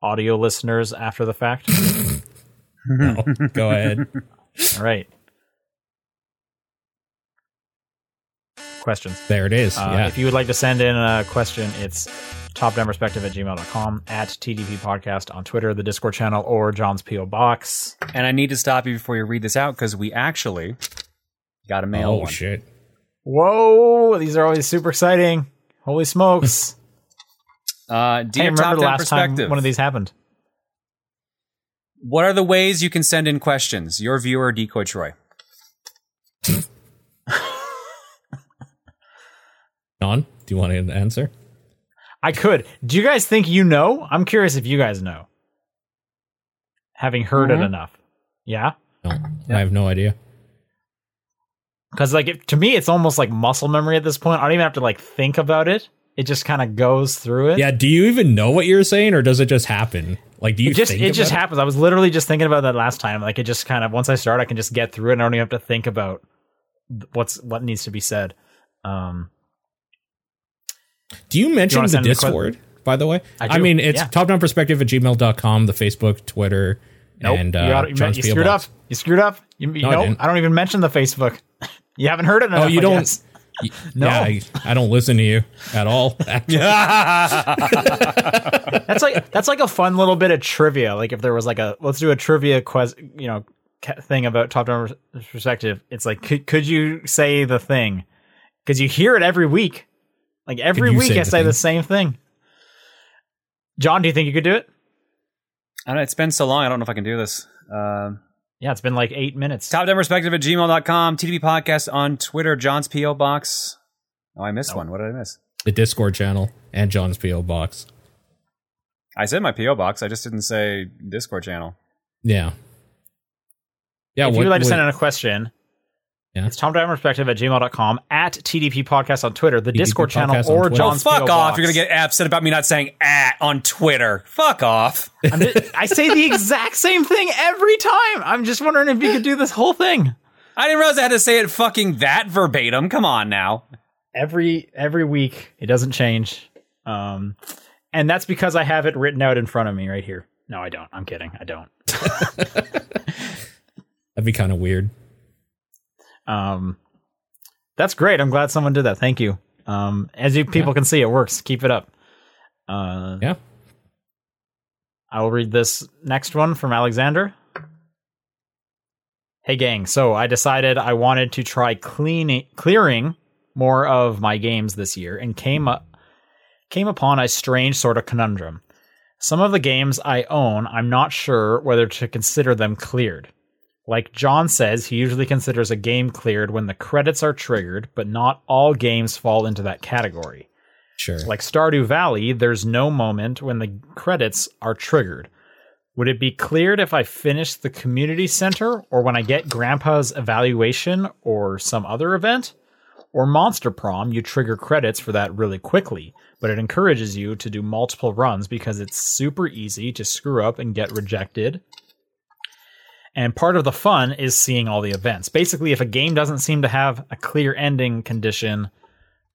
audio listeners after the fact? *laughs* No, go ahead. All right. Questions. There it is. Uh, yeah. If you would like to send in a question, it's topdownperspective at gmail.com, at TDP Podcast on Twitter, the Discord channel, or John's P.O. Box. And I need to stop you before you read this out because we actually got a mail oh, one. shit. Whoa, these are always super exciting. Holy smokes. *laughs* Uh, I dear remember Top the Down last time one of these happened. what are the ways you can send in questions? Your viewer, Decoy Troy. Don, do you want to answer? I could. Do you guys think you know? I'm curious if you guys know. Having heard Mhm. it enough. Yeah? No, I have no idea. Because like it, to me, it's almost like muscle memory at this point. I don't even have to like think about it. It just kind of goes through it. Yeah, do you even know what you're saying, or does it just happen? Like, do you it just think it just about happens. I was literally just thinking about that last time. Like it just kind of once I start, I can just get through it. and I don't even have to think about what's what needs to be said. Um, Do you mention wanna the Discord, by the way? I I, mean, it's yeah. top down perspective at gmail.com, the Facebook, Twitter, nope. and uh, you, got, you, John's you screwed up. You screwed up. You, you No, I. I don't even mention the Facebook. *laughs* you haven't heard it. Enough, Oh, you I don't. guess. *laughs* No. Yeah, I, I don't listen to you at all. *laughs* That's like that's like a fun little bit of trivia. Like if there was like a let's do a trivia quest, you know, thing about top down perspective. It's like could could you say the thing? Because you hear it every week. Like every week, say I say thing? the same thing. John, do you think you could do it? I don't know. It's been so long. I don't know if I can do this. Um, Yeah, it's been like eight minutes. top down perspective at gmail.com. TDP podcast on Twitter. John's P.O. Box. Oh, I missed one. What did I miss? the Discord channel and John's PO box. I said my P.O. Box. I just didn't say Discord channel. Yeah. Yeah. if what- you would like to send in a question, Yeah. it's tomdiamondperspective at gmail.com, at TDP Podcast on Twitter, the TDP Discord channel, Podcast on or Twitter. John's Fuck PO off. Box. You're going to get upset about me not saying at on Twitter. Fuck off. I'm just- I say the exact same thing every time. I'm just wondering if you could do this whole thing. I didn't realize I had to say it fucking that verbatim. Come on now. every every week it doesn't change um and that's because i have it written out in front of me right here no i don't i'm kidding i don't *laughs* That'd be kind of weird. Um that's great. I'm glad someone did that. Thank you. Um as you people can see it works. Keep it up. Uh Yeah. i will read this next one from alexander. Hey gang. So i decided i wanted to try cleaning clearing more of my games this year and came up came upon a strange sort of conundrum. Some of the games I own, I'm not sure whether to consider them cleared. Like John says, he usually considers a game cleared when the credits are triggered, but not all games fall into that category. Sure. Like Stardew Valley, there's no moment when the credits are triggered. Would it be cleared if I finish the community center or when I get Grandpa's evaluation or some other event? Or Monster Prom, you trigger credits for that really quickly, but it encourages you to do multiple runs because it's super easy to screw up and get rejected. And part of the fun is seeing all the events. Basically, if a game doesn't seem to have a clear ending condition,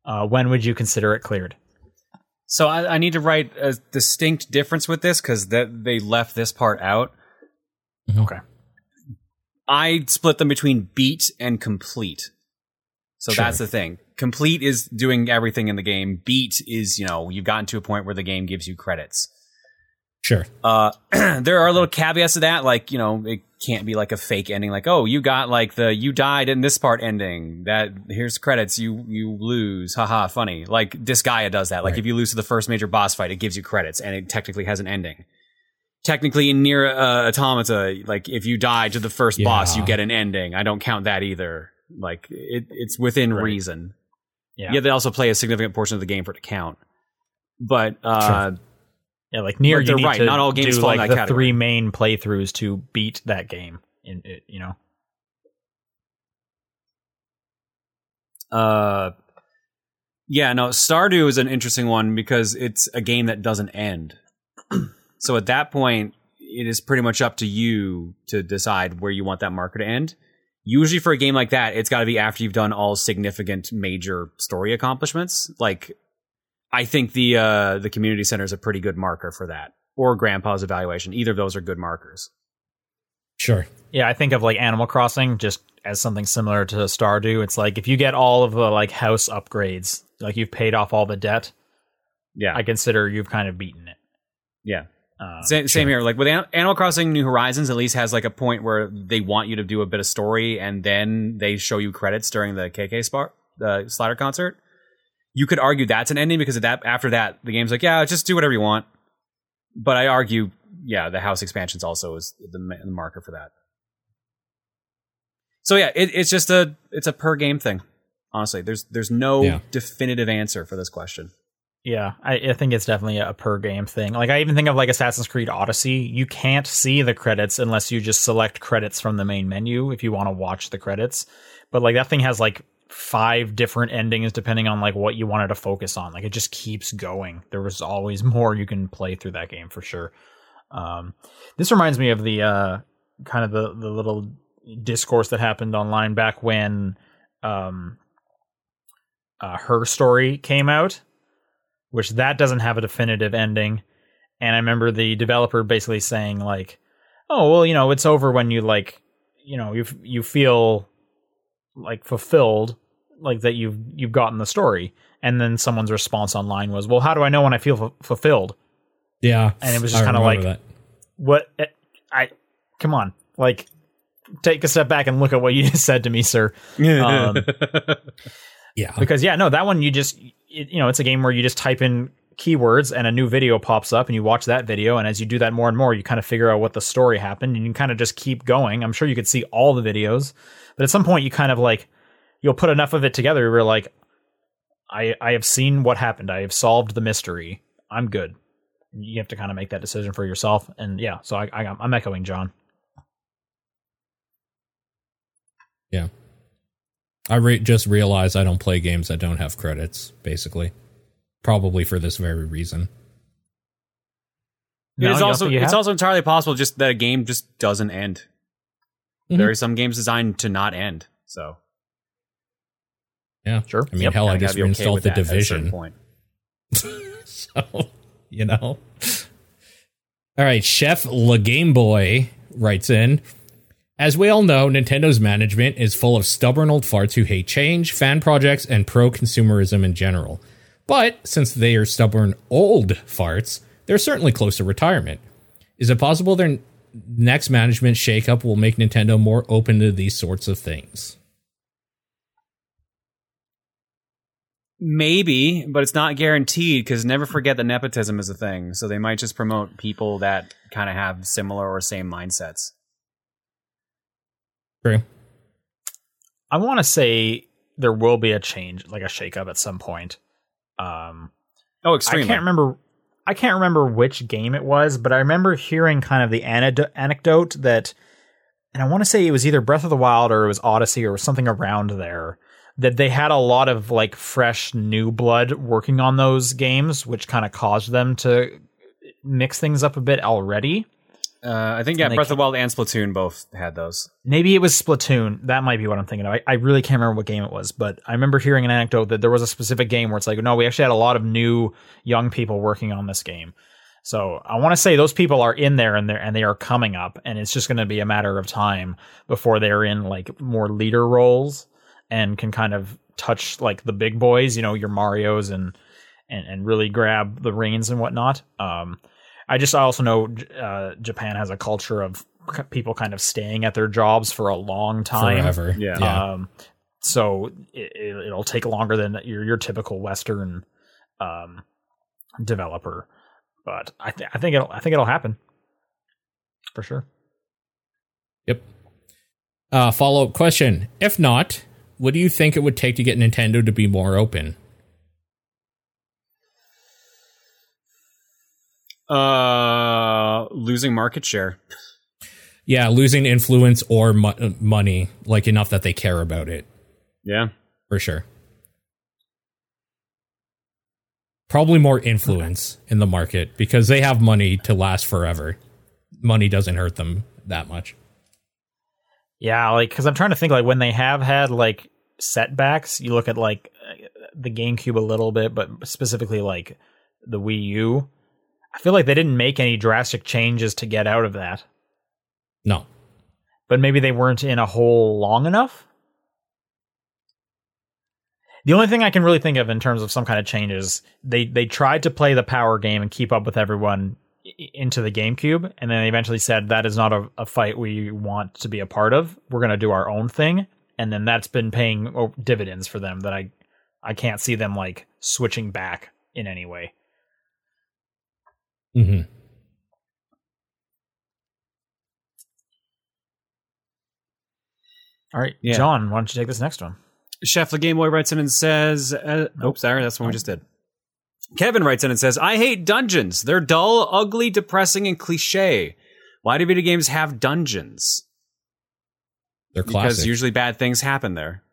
uh, when would you consider it cleared? So I, I need to write a distinct difference with this because that they left this part out. Okay. I split them between beat and complete. So Sure. that's the thing. Complete is doing everything in the game. Beat is, you know, you've gotten to a point where the game gives you credits. Sure. Uh, *clears throat* there are little caveats to that, like you know, it can't be like a fake ending, like oh, you got like the you died in this part ending. That here's credits, you you lose, haha, funny. Like Disgaea does that. Like Right. if you lose to the first major boss fight, it gives you credits, and it technically has an ending. Technically, in Nier uh, Automata, like if you die to the first boss, you get an ending. I don't count that either. Like it, it's within Right. reason. Yeah. Yeah, they also play a significant portion of the game for it to count. But uh, Yeah, like Nier But they're right, not all games do fall in like that the category. three main playthroughs to beat that game. In it, you know. Uh, yeah, no, Stardew is an interesting one because it's a game that doesn't end. *clears throat* so at that point, it is pretty much up to you to decide where you want that marker to end. Usually for a game like that, it's got to be after you've done all significant major story accomplishments. Like, I think the uh, the community center is a pretty good marker for that, or Grandpa's evaluation. Either of those are good markers. Sure. Yeah, I think of like Animal Crossing just as something similar to Stardew. It's like if you get all of the like house upgrades, like you've paid off all the debt, Yeah, I consider you've kind of beaten it. yeah. Uh, Same, same here. Like with An- Animal Crossing New Horizons, at least has like a point where they want you to do a bit of story, and then they show you credits during the KK spot, the Slider concert. You could argue that's an ending because of that. After that, the game's like, yeah, just do whatever you want. But I argue, yeah, the house expansions also is the, the marker for that. So yeah, it, it's just a it's a per game thing, Honestly, there's there's no Yeah. definitive answer for this question. Yeah, I, I think it's definitely a per game thing. Like I even think of like Assassin's Creed Odyssey. You can't see the credits unless you just select credits from the main menu if you want to watch the credits. But like that thing has like five different endings depending on like what you wanted to focus on. Like it just keeps going. There was always *laughs* more you can play through that game for sure. Um, this reminds me of the uh, kind of the the little discourse that happened online back when um, uh, her story came out which that doesn't have a definitive ending. And I remember the developer basically saying like, "Oh, well, you know, it's over when you like, you know, you you feel like fulfilled, like that you've you've gotten the story." And then someone's response online was, "Well, how do I know when I feel fu- fulfilled?" Yeah, And it was just kinda like- that. What eh, I come on, like take a step back and look at what you just *laughs* said to me, sir. Um, *laughs* yeah, because yeah no that one you just it, you know it's a game where you just type in keywords and a new video pops up and you watch that video and as you do that more and more you kind of figure out what the story happened and you kind of just keep going i'm sure you could see all the videos but at some point you kind of like you'll put enough of it together where you're like i i have seen what happened i have solved the mystery i'm good you have to kind of make that decision for yourself and yeah so i, I i'm echoing john yeah. I re- just realized I don't play games that don't have credits. Basically, probably for this very reason. No, it's also it's have? also entirely possible just that a game just doesn't end. Mhm. There are some games designed to not end. So Yeah, Sure. I mean, Yep. hell, I just gotta okay the that at a certain division. *laughs* point. so you know. All right, Chef La Game Boy writes in. As we all know, Nintendo's management is full of stubborn old farts who hate change, fan projects, and pro consumerism in general. But since they are stubborn old farts, they're certainly close to retirement. Is it possible their next management shakeup will make Nintendo more open to these sorts of things? Maybe, but it's not guaranteed because never forget that nepotism is a thing. So they might just promote people that kind of have similar or same mindsets. True. I want to say there will be a change, like a shakeup at some point. Um, Oh, extremely. I can't remember. I can't remember which game it was, but I remember hearing kind of the anecdote that, and I want to say it was either Breath of the Wild or it was Odyssey or something around there. That they had a lot of like fresh new blood working on those games, which kind of caused them to mix things up a bit already. Uh, I think yeah, Breath of the Wild and Splatoon both had those. Maybe it was Splatoon. That might be what I'm thinking of. I, I really can't remember what game it was, but I remember hearing an anecdote that there was a specific game where it's like, no, we actually had a lot of new young people working on this game. So I want to say those people are in there and they and they are coming up, and it's just going to be a matter of time before they're in like more leader roles and can kind of touch like the big boys, you know, your Mario's and and and really grab the reins and whatnot. Um, I just I also know uh, Japan has a culture of k- people kind of staying at their jobs for a long time. Forever. Yeah. Um, so it, it, it'll take longer than your your typical Western um, developer, but I th- I think it'll I think it'll happen for sure. Yep. Uh, Follow up question. If not, what do you think it would take to get Nintendo to be more open? Uh, losing market share. Yeah, losing influence or mo- uh, money, like enough that they care about it, Yeah. for sure. Probably more influence in the market because they have money to last forever. Money doesn't hurt them that much. Yeah, like because I'm trying to think like when they have had like setbacks. You look at like uh, the GameCube a little bit, but specifically like the Wii U. I feel like they didn't make any drastic changes to get out of that. No. but maybe they weren't in a hole long enough. The only thing I can really think of in terms of some kind of change is they they tried to play the power game and keep up with everyone into the GameCube, and then they eventually said that is not a, a fight we want to be a part of. We're going to do our own thing, and then that's been paying oh, dividends for them. That I I can't see them like switching back in any way. Hmm All right, Yeah. John, why don't you take this next one? Chef the Game Boy writes in and says, uh, "Oops, sorry, that's the one we just did." Kevin writes in and says, "I hate dungeons. They're dull, ugly, depressing, and cliche. Why do video games have dungeons? They're Because usually bad things happen there.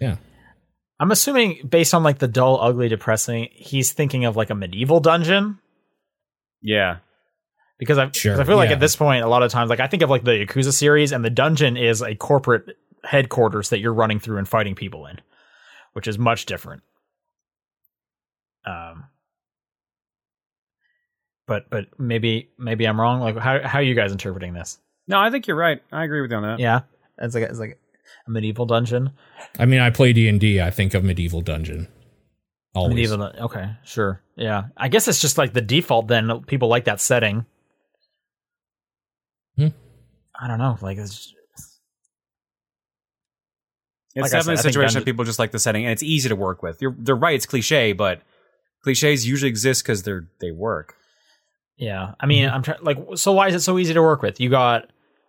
yeah. I'm assuming based on like the dull, ugly, depressing, he's thinking of like a medieval dungeon. Yeah, Because I, Sure, 'cause I feel like yeah. at this point, a lot of times, like I think of like the Yakuza series, and the dungeon is a corporate headquarters that you're running through and fighting people in, which is much different. Um, but but maybe maybe I'm wrong. Like how how are you guys interpreting this? no, I think you're right. I agree with you on that. Yeah, it's like it's like a medieval dungeon. I mean, I play D and I think of medieval dungeon. Always. Medieval. Okay, sure. Yeah, I guess it's just like the default. Then people like that setting. Hmm. I don't know. Like it's. It's Like definitely said, I a think situation dungeon- that people just like the setting, and it's easy to work with. You're they're right. It's cliche, but cliches usually exist because they're they work. Yeah, I mean, I'm trying. Like, so why is it so easy to work with? You got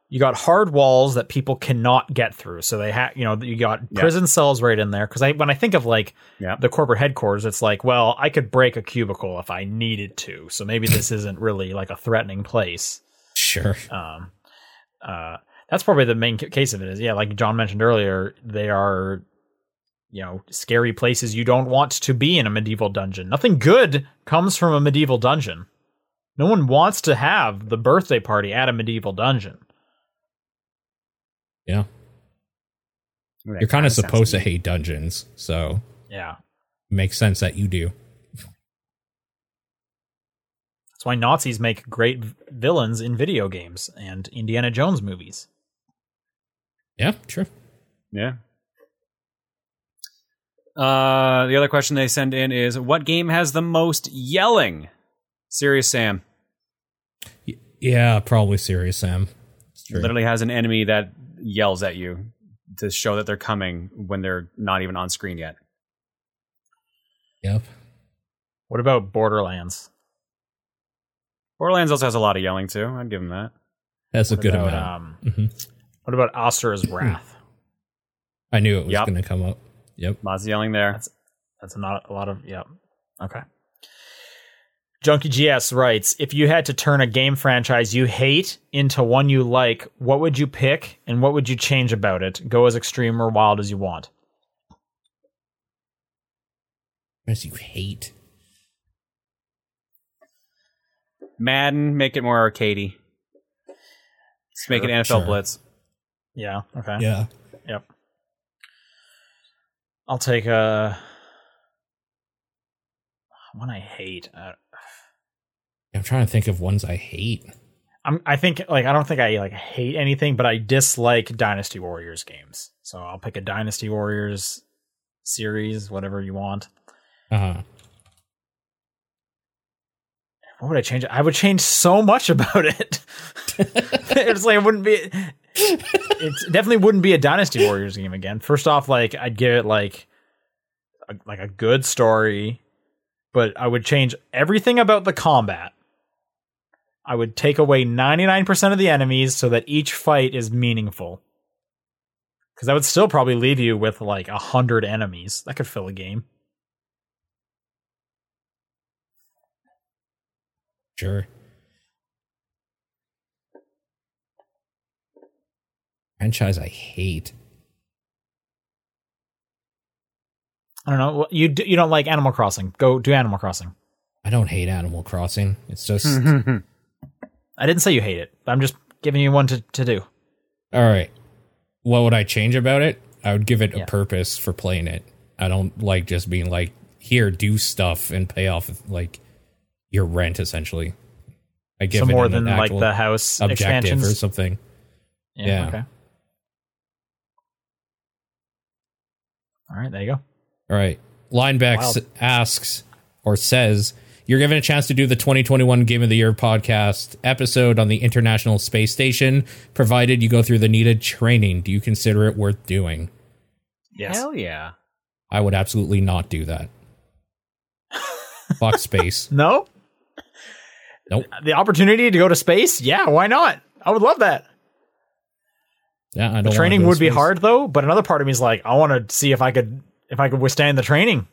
you got hard walls that people cannot get through. So they have, you know, you got Yeah. prison cells right in there. Because I, when I think of like Yeah. the corporate headquarters, it's like, well, I could break a cubicle if I needed to. So maybe this isn't really like a threatening place. Sure. Um, uh, that's probably the main case of it. Is yeah, like John mentioned earlier, they are, you know, scary places you don't want to be in a medieval dungeon. Nothing good comes from a medieval dungeon. No one wants to have the birthday party at a medieval dungeon. Yeah. That You're kind kinda supposed to hate dungeons, so Yeah, makes sense that you do. that's why Nazis make great villains in video games and Indiana Jones movies. Yeah, true. Yeah. Uh, the other question they send in is, "What game has the most yelling?" Serious Sam Y- Yeah, probably serious Sam. It's true. literally has an enemy that yells at you to show that they're coming when they're not even on screen yet. Yep. What about Borderlands? Borderlands also has a lot of yelling too. I'd give them that. That's a good about, amount. Um, Mhm. what about Asura's *clears throat* Wrath? I knew it was Yep. going to come up. Yep. Lots of yelling there. That's that's not a lot of Yep. Okay. Junkie GS writes, if you had to turn a game franchise you hate into one you like, what would you pick and what would you change about it? Go as extreme or wild as you want. As you hate. Madden, make it more arcadey. Let's make it Sure, NFL sure. Blitz. Yeah. Okay. Yeah. Yep. I'll take a one I hate. Uh, I'm trying to think of ones I hate. I'm, I think like I don't think I like hate anything, but I dislike Dynasty Warriors games. So I'll pick a Dynasty Warriors series, whatever you want. Uh-huh. What would I change? I would change so much *laughs* about it. *laughs* it's like it wouldn't be. It definitely wouldn't be a Dynasty Warriors game again. First off, like I'd give it like a, like a good story, but I would change everything about the combat. I would take away ninety nine percent of the enemies so that each fight is meaningful. Because that would still probably leave you with like a hundred enemies. That could fill a game. Sure. Franchise I hate. I don't know. You do, you don't like Animal Crossing? Go do Animal Crossing. I don't hate Animal Crossing. It's just *laughs* I didn't say you hate it. I'm just giving you one to, to do. all right. What would I change about it? I would give it Yeah. a purpose for playing it. I don't like just being like, here, do stuff and pay off like your rent essentially. I give so it more an than like the house objective or something. yeah. Okay. All right. There you go. All right. Lineback asks or says, You're given a chance to do the 2021 Game of the Year podcast episode on the International Space Station, provided you go through the needed training. Do you consider it worth doing? Yes. Hell yeah. I would absolutely not do that. Fuck *laughs* space. No. Nope. The opportunity to go to space? Yeah. Why not? I would love that. Yeah, I don't The training go to would be hard though, but another part of me is like, I want to see if I could if I could withstand the training.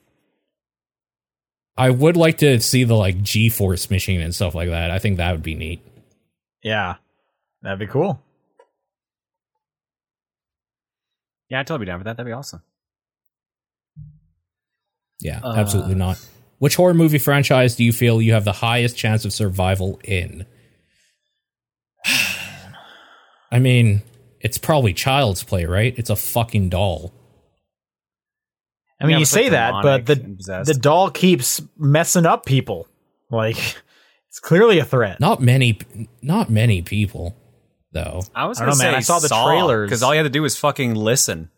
I would like to see the like G force machine and stuff like that. I think that would be neat. Yeah, that'd be cool. Yeah, I'd totally be down for that. That'd be awesome. Yeah, Uh, absolutely not. Which horror movie franchise do you feel you have the highest chance of survival in? *sighs* I mean, it's probably Child's Play, right? It's a fucking doll. I mean, Yeah, you say like, that, but the the doll keeps messing up people. Like it's clearly a threat. Not many, not many people, though. I was gonna don't know, say man. I saw the Saw, trailers. because all you had to do was fucking listen.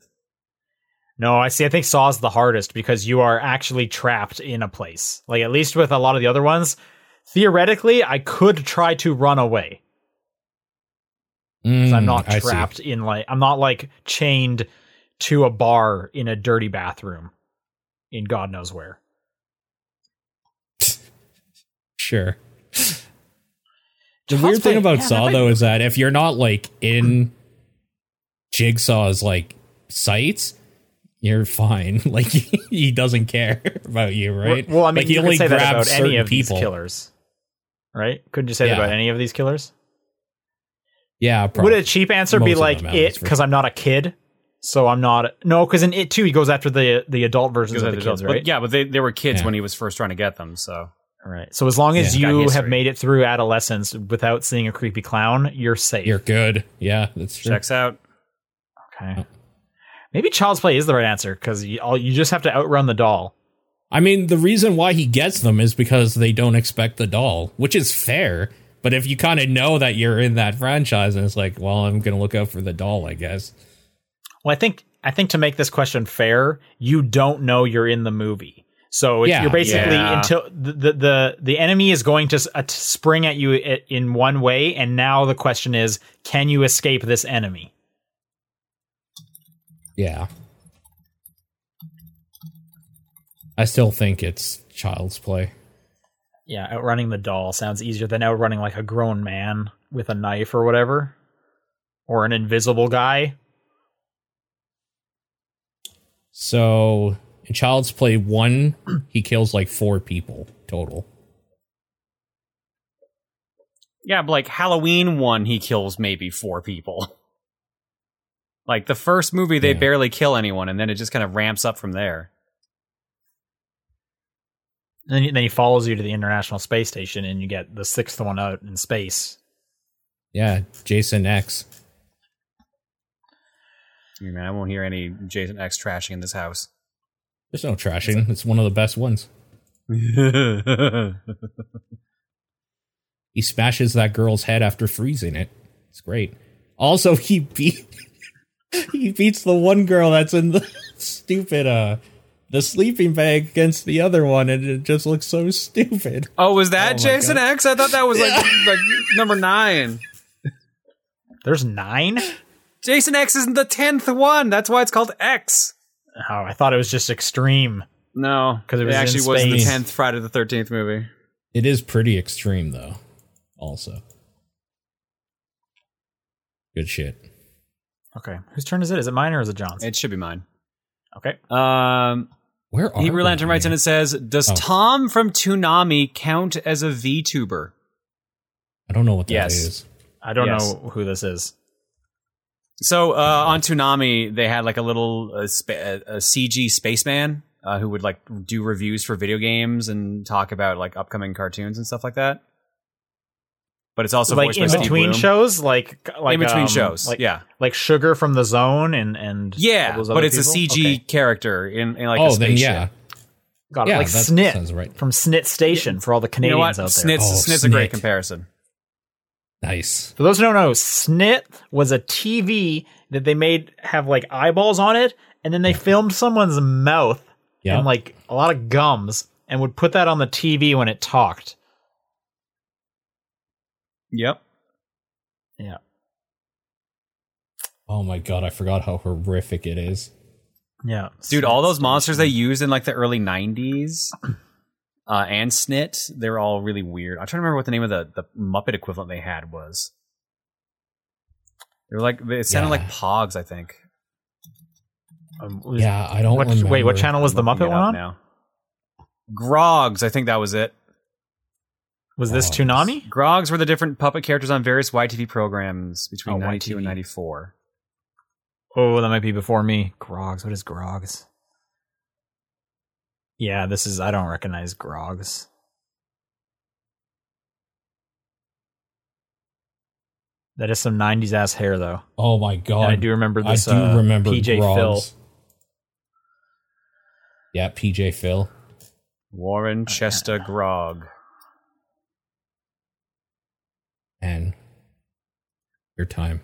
No, I see. I think Saw's the hardest because you are actually trapped in a place. Like at least with a lot of the other ones, theoretically, I could try to run away. 'Cause I'm Mm, not trapped in like I'm not like chained to a bar in a dirty bathroom in God knows where. *laughs* Sure. The weird thing about yeah, Saw might- though is that if you're not like in Jigsaw's like sights, you're fine. *laughs* Like he doesn't care *laughs* about you, right? Well, I mean, like, he you only could say that grabs about any certain of these killers, right? Couldn't you say that about any of these killers? Yeah, probably. Would a cheap answer be Most of like it least, for because I'm not a kid, so I'm not no because in it too he goes after the the adult versions of of the the kids, adults. right? But yeah, but they, they were kids Yeah. when he was first trying to get them. So Right. So as long as Yeah. You have made it through adolescence without seeing a creepy clown, you're safe. You're good. Yeah, that's true. checks out. okay. Oh. Maybe Child's Play is the right answer because you, all- you just have to outrun the doll. I mean, the reason why he gets them is because they don't expect the doll, which is fair. But if you kind of know that you're in that franchise, and it's like, well, I'm gonna look out for the doll, I guess. Well, I think I think to make this question fair, you don't know you're in the movie. So it's, Yeah. you're basically Yeah. until the, the the the enemy is going to uh, spring at you in one way, and now the question is, can you escape this enemy? Yeah. I still think it's child's play. Yeah, outrunning the doll sounds easier than outrunning like a grown man with a knife or whatever, or an invisible guy. So in Child's Play one, he kills like four people total. Yeah, but like Halloween one, he kills maybe four people. *laughs* Like the first movie, they Yeah. barely kill anyone, and then it just kind of ramps up from there. Then then he follows you to the International Space Station, and you get the sixth one out in space. Yeah, Jason X. I mean, man, I won't hear any Jason X trashing in this house. There's no trashing. It's one of the best ones. *laughs* He smashes that girl's head after freezing it. It's great. Also, he beat *laughs* he beats the one girl that's in the *laughs* stupid uh the sleeping bag against the other one, and it just looks so stupid. oh, was that Oh Jason God. X? I thought that was like like number nine. There's nine. Jason X isn't the tenth one. That's why it's called X. Oh, I thought it was just extreme. No, because it was actually was the tenth Friday the Thirteenth movie. It is pretty extreme, though. Also, good shit. Okay, whose turn is it? Is it mine or is it John's? It should be mine. okay. Um, Where are Hebrew we Lantern writes here? in it says, "Does Oh. Tom from Toonami count as a VTuber?" I don't know what that is. Yes. I don't Yes. know who this is. So uh, on Toonami, they had like a little uh, spa- a, a CG spaceman uh, who would like do reviews for video games and talk about like upcoming cartoons and stuff like that. But it's also like voiced in by between Bloom. shows, like like in between um, shows, like yeah, like Sugar from the Zone and and all yeah. those But other it's a? CG Okay. character in, in like a oh, then yeah, Got it. yeah, like Snit right. from Snit Station for all the You know what? Canadians out there. Snit's, Oh, Snit's a great comparison. Nice. For those who don't know, Snit was a TV that they made have like eyeballs on it, and then they filmed someone's mouth Yeah, and like a lot of gums, and would put that on the TV when it talked. Yep. Yeah. Oh my god, I forgot how horrific it is. Yeah. Dude, all those monsters they used in like the early '90s, uh, and Snit, they're all really weird. I'm trying to remember what the name of the the Muppet equivalent they had was. They were like it sounded Yeah. like Pogs, I think. Um, was- Yeah, I don't what, remember. wait, what channel was the Muppet one on? now? Grogs, I think that was it. Was this Grogs. Toonami? Grogs were the different puppet characters on various YTV programs between Oh, 92 and 94. Oh, that might be before me. Grogs. What is Grogs? Yeah, this is. I don't recognize Grogs. That is some '90s ass hair, though. Oh my god! And I do remember this. I this. do uh, remember PJ Phil. Yeah, PJ Phil. Warren Chester Grog. And your time.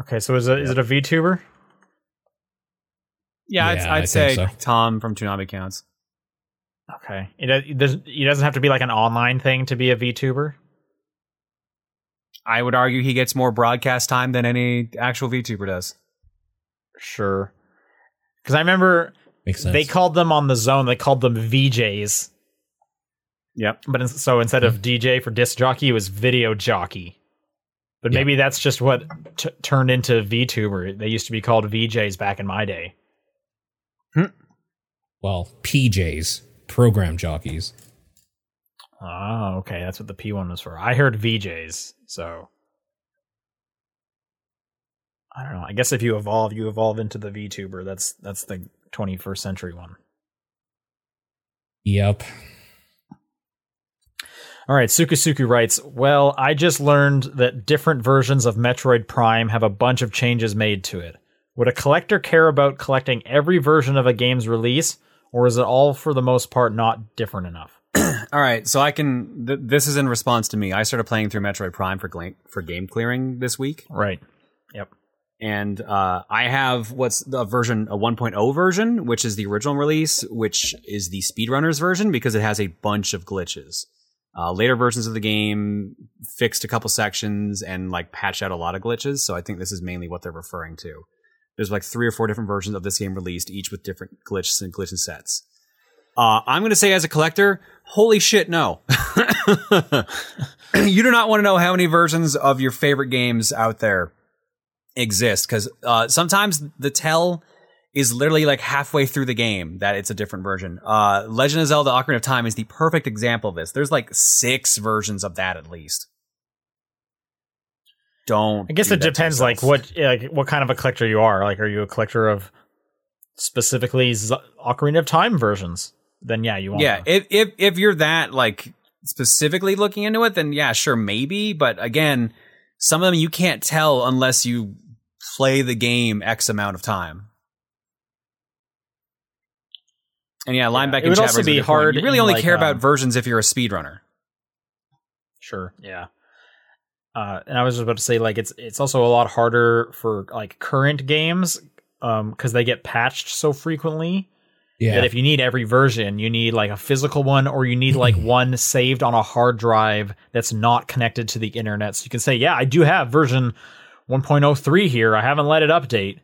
Okay, so is it is it a VTuber? Yeah, I'd, I I'd say so. Tom from Toonami counts. Okay, it, it doesn't. It doesn't have to be like an online thing to be a VTuber. I would argue he gets more broadcast time than any actual VTuber does. Sure. Because I remember they called them on the zone. They called them VJs. Yep. But in- so instead of DJ for disc jockey, it was video jockey. But Yeah. maybe that's just what t- turned into VTuber. They used to be called VJs back in my day. Hmm. well, PJs, program jockeys. Oh, okay. That's what the P one was for. I heard VJs, so I don't know. I guess if you evolve, you evolve into the VTuber. That's that's the 21st century one. Yep. All right, Sukasuku writes, Well, I just learned that different versions of Metroid Prime have a bunch of changes made to it. Would a collector care about collecting every version of a game's release, or is it all for the most part not different enough? *clears throat* All right, so I can. Th- this is in response to me. I started playing through Metroid Prime for gla- for game clearing this week, Right. Yep. and uh, I have what's the version a 1.0 version, which is the original release, which is the speedrunners version because it has a bunch of glitches. Uh, later versions of the game fixed a couple sections and like patched out a lot of glitches. So I think this is mainly what they're referring to. There's like three or four different versions of this game released, each with different glitches and glitch and sets. Uh, I'm going to say as a collector, holy shit, no. *laughs* you do not want to know how many versions of your favorite games out there exist because uh, sometimes the tell is literally like halfway through the game that it's a different version. Uh, Legend of Zelda: Ocarina of Time is the perfect example of this. There's like six versions of that at least. Don't. I guess do it that depends, like what like what kind of a collector you are. Like, are you a collector of specifically Z- Ocarina of Time versions? Then yeah, you want. Yeah, if if if you're that like specifically looking into it, then yeah, sure, maybe. But again, some of them you can't tell unless you play the game X amount of time. And yeah, linebacker it would chat also be good point. hard You really only like, care about um, versions if you're a speedrunner. Sure. Yeah. Uh, and I was just about to say, like, it's it's also a lot harder for like current games um because they get patched so frequently Yeah. that if you need every version, you need like a physical one or you need like *laughs* one saved on a hard drive that's not connected to the internet. So you can say, yeah, I do have version 1.03 here. I haven't let it update.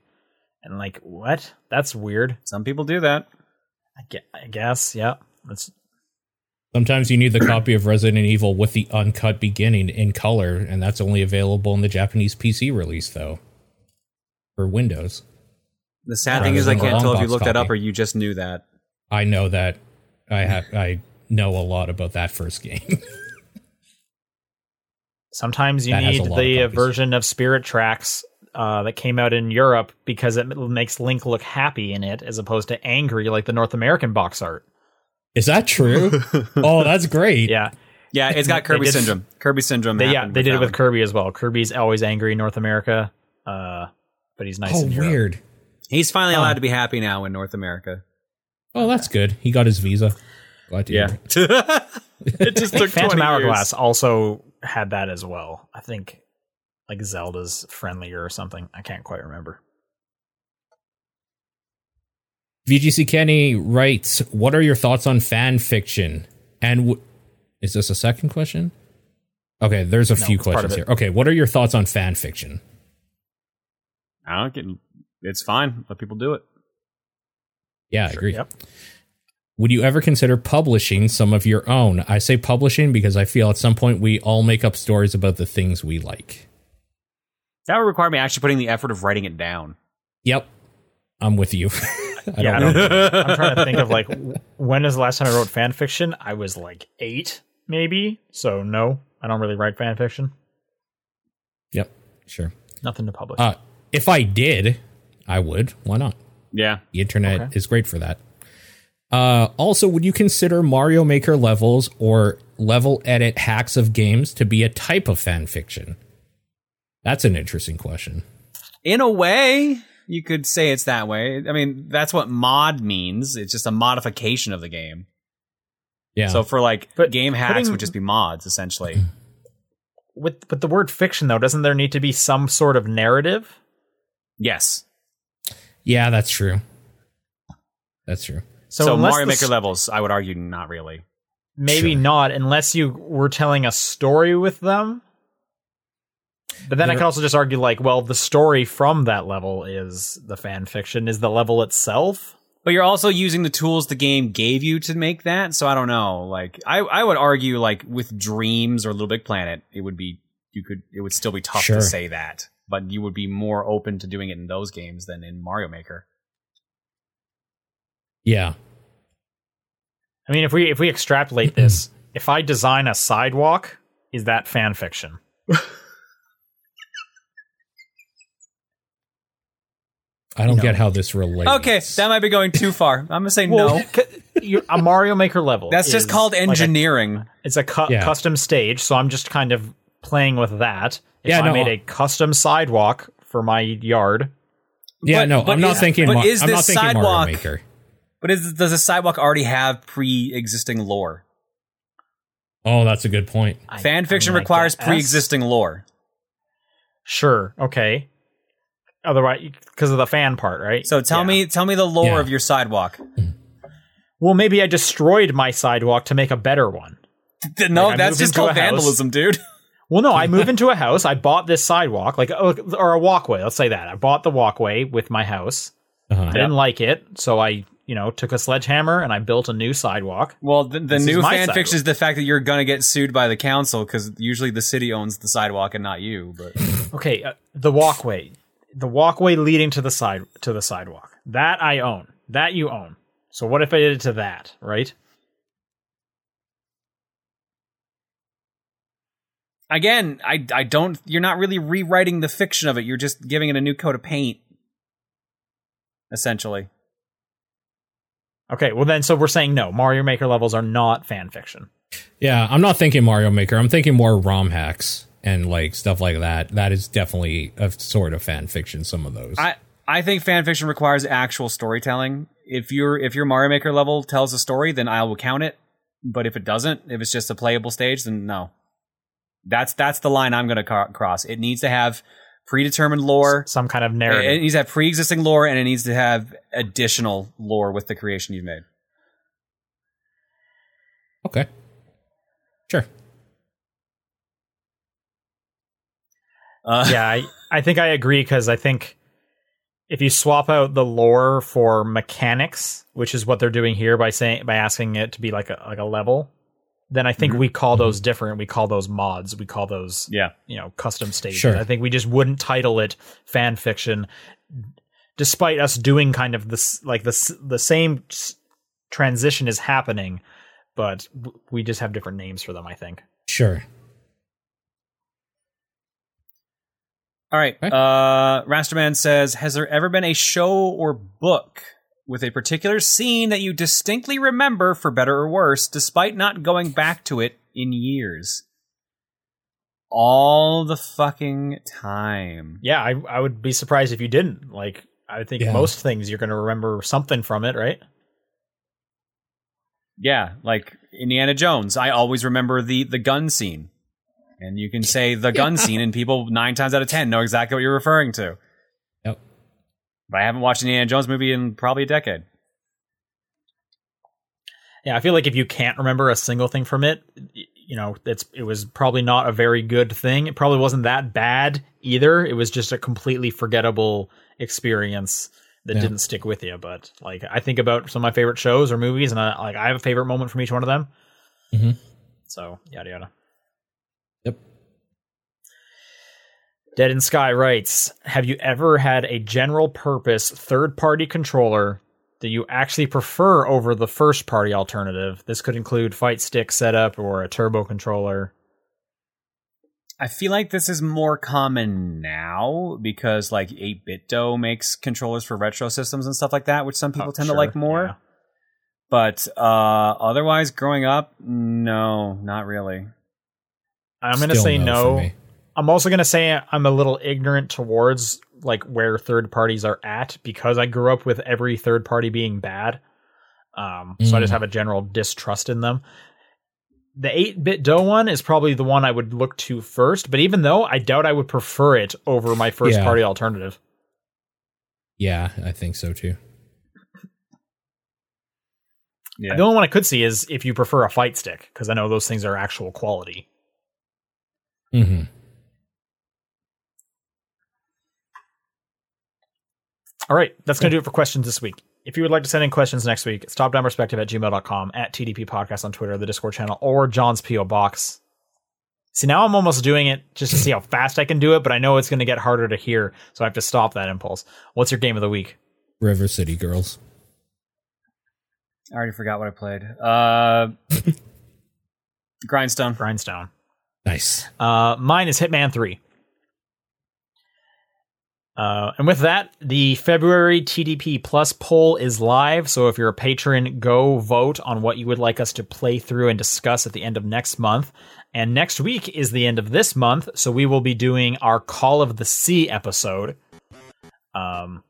And like, what? That's weird. Some people do that. I gue- I guess. Yeah. That's Sometimes you need the copy of Resident Evil with the uncut beginning in color, and that's only available in the Japanese PC release, though, for Windows. The sad Rather thing is, I can't tell if you long looked that up or you just knew that. I know that I have I know a lot about that first game. *laughs* Sometimes you That need lot of the uh, version of Spirit Tracks uh, that came out in Europe because it makes Link look happy in it as opposed to angry like the North American box art. Is that true? *laughs* oh, that's great. Yeah, Yeah, it's got Kirby syndrome. Kirby syndrome. they, yeah, they did it with one. Kirby as well. Kirby's always angry in North America, uh, but he's nice Oh, in weird. He's finally Huh. allowed to be happy now in North America. Oh, that's good. He got his visa. Glad to hear it. *laughs* it just I think took Phantom 20 Hourglass years. also had that as well. I think like Zelda's friendlier or something. I can't quite remember. VGC Kenny writes, "What are your thoughts on fan fiction?" And w- is this a second question? Okay, there's a No, few it's part of questions here. Okay, what are your thoughts on fan fiction? I don't get. It's fine. Let people do it. Yeah, I agree. Yep. Would you ever consider publishing some of your own? I say publishing because I feel at some point we all make up stories about the things we like. That would require me actually putting the effort of writing it down. Yep, I'm with you. *laughs* I yeah, I don't know. don't, I'm trying to think of like when is the last time I wrote fan fiction? I was like eight, maybe. So no, I don't really write fan fiction. Yep, sure. Nothing to publish. Uh, if I did, I would. Why not? Yeah. The internet Okay. is great for that. Uh, also, would you consider Mario Maker levels or level edit hacks of games to be a type of fan fiction? That's an interesting question. In a way, you could say it's that way. I mean, that's what mod means. It's just a modification of the game. Yeah. So for like But game hacks putting- would just be mods essentially. *clears throat* with with the word fiction though, doesn't there need to be some sort of narrative? yes. yeah, that's true. That's true. So, unless Mario Maker s- levels, I would argue not really. maybe Sure. not unless you were telling a story with them. But then I can also just argue like, well, the story from that level is the fan fiction. Is the level itself? But you're also using the tools the game gave you to make that. So I don't know. Like I, I would argue like with Dreams or Little Big Planet, it would be you could it would still be tough Sure. to say that. But you would be more open to doing it in those games than in Mario Maker. Yeah. I mean, if we if we extrapolate this, *clears throat* if I design a sidewalk, is that fan fiction? *laughs* I don't know. get how this relates. Okay, that might be going too far. I'm gonna say Well, no. *laughs* c- you- a Mario Maker level. That's just is called like a- engineering. it's a cu- Yeah. custom stage, so I'm just kind of playing with that. If Yeah, I no, made uh, a custom sidewalk for my yard, Yeah, But- no, but I'm not is- thinking. but Mar- is I'm not this sidewalk- Mario Maker. but is, does a sidewalk already have pre-existing lore? Oh, that's a good point. I- Fan fiction I mean, requires pre-existing lore. Sure, okay. Otherwise, because of the fan part, right? So tell Yeah. me, tell me the lore Yeah. of your sidewalk. Well, maybe I destroyed my sidewalk to make a better one. No, Like, that's just called vandalism, dude. *laughs* Well, no, I move into a house. I bought this sidewalk, like oh, or a walkway. Let's say that I bought the walkway with my house. Uh-huh. I didn't like it, so I, you know, took a sledgehammer and I built a new sidewalk. Well, the, the new my fan sidewalk. fiction is the fact that you're gonna get sued by the council because usually the city owns the sidewalk and not you. But *laughs* Okay, uh, the walkway, the walkway leading to the side to the sidewalk. That I own. That you own. So what if I did it to that, right? again, I I don't. You're not really rewriting the fiction of it. You're just giving it a new coat of paint, essentially. Okay, well then, so we're saying no. Mario Maker levels are not fan fiction. Yeah, I'm not thinking Mario Maker. I'm thinking more ROM hacks and like stuff like that. That is definitely a sort of fan fiction. Some of those. I I think fan fiction requires actual storytelling. If your if your Mario Maker level tells a story, then I will count it. But if it doesn't, if it's just a playable stage, then no. That's that's the line I'm going to ca- cross. It needs to have predetermined lore. Some kind of It, narrative. it needs to have pre-existing lore, and it needs to have additional lore with the creation you've made. okay. Sure. Uh, yeah, I, I think I agree because I think if you swap out the lore for mechanics, which is what they're doing here by saying by asking it to be like a like a level, then I think we call those different. We call those mods. We call those yeah. you know custom stages. Sure. I think we just wouldn't title it fan fiction, despite us doing kind of this like this the same transition is happening, but we just have different names for them. I think. Sure. All right. Okay. Uh, Rasterman says, "Has there ever been a show or book with a particular scene that you distinctly remember, for better or worse, despite not going back to it in years?" All the fucking time. Yeah, I I would be surprised if you didn't. Like I think Yeah. most things you're going to remember something from it, right? Yeah, like Indiana Jones. I always remember the the gun scene, and you can say the *laughs* gun scene, and people nine times out of ten know exactly what you're referring to. Yep. But I haven't watched an Indiana Jones movie in probably a decade. Yeah, I feel like if you can't remember a single thing from it, you know, it's it was probably not a very good thing. It probably wasn't that bad either. It was just a completely forgettable experience that Yeah. didn't stick with you. But like, I think about some of my favorite shows or movies, and I like I have a favorite moment from each one of them. Mhm. So yada yada. Dead in Sky writes Have you ever had a general purpose third party controller that you actually prefer over the first party alternative? This could include fight stick setup or a turbo controller. I feel like this is more common now because like 8BitDo makes controllers for retro systems and stuff like that, which some people Oh, tend sure, to like more. yeah. But uh, otherwise, growing up, no, not really. I'm going to Still say for no. Me. I'm also going to say I'm a little ignorant towards like where third parties are at because I grew up with every third party being bad. Um, so I just Mm. have a general distrust in them. The 8BitDo one is probably the one I would look to first, but even though I doubt I would prefer it over my first Yeah. party alternative. Yeah, I think so too. Yeah. The only one I could see is if you prefer a fight stick because I know those things are actual quality. hmm All right, that's going to do it for questions this week. If you would like to send in questions next week, it's topdownperspective at gmail.com, at TDP Podcast on Twitter, the Discord channel, or John's P.O. Box. See, now I'm almost doing it just to see how *laughs* fast I can do it, but I know it's going to get harder to hear, so I have to stop that impulse. What's your game of the week? River City Girls. I already forgot what I played. Uh, *laughs* Grindstone. Grindstone. Nice. Uh, mine is Hitman 3. Uh, and with that, the February TDP Plus poll is live. So if you're a patron, go vote on what you would like us to play through and discuss at the end of next month. And next week is the end of this month. So we will be doing our Call of the Sea episode. Um,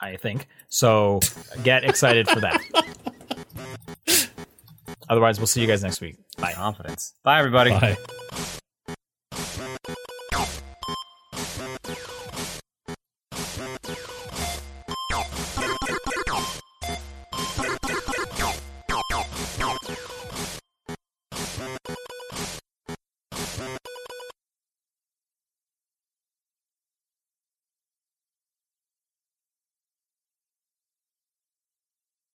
I think. So get excited for that. *laughs* Otherwise, we'll see you guys next week. Bye. Confidence. Bye, everybody. Bye.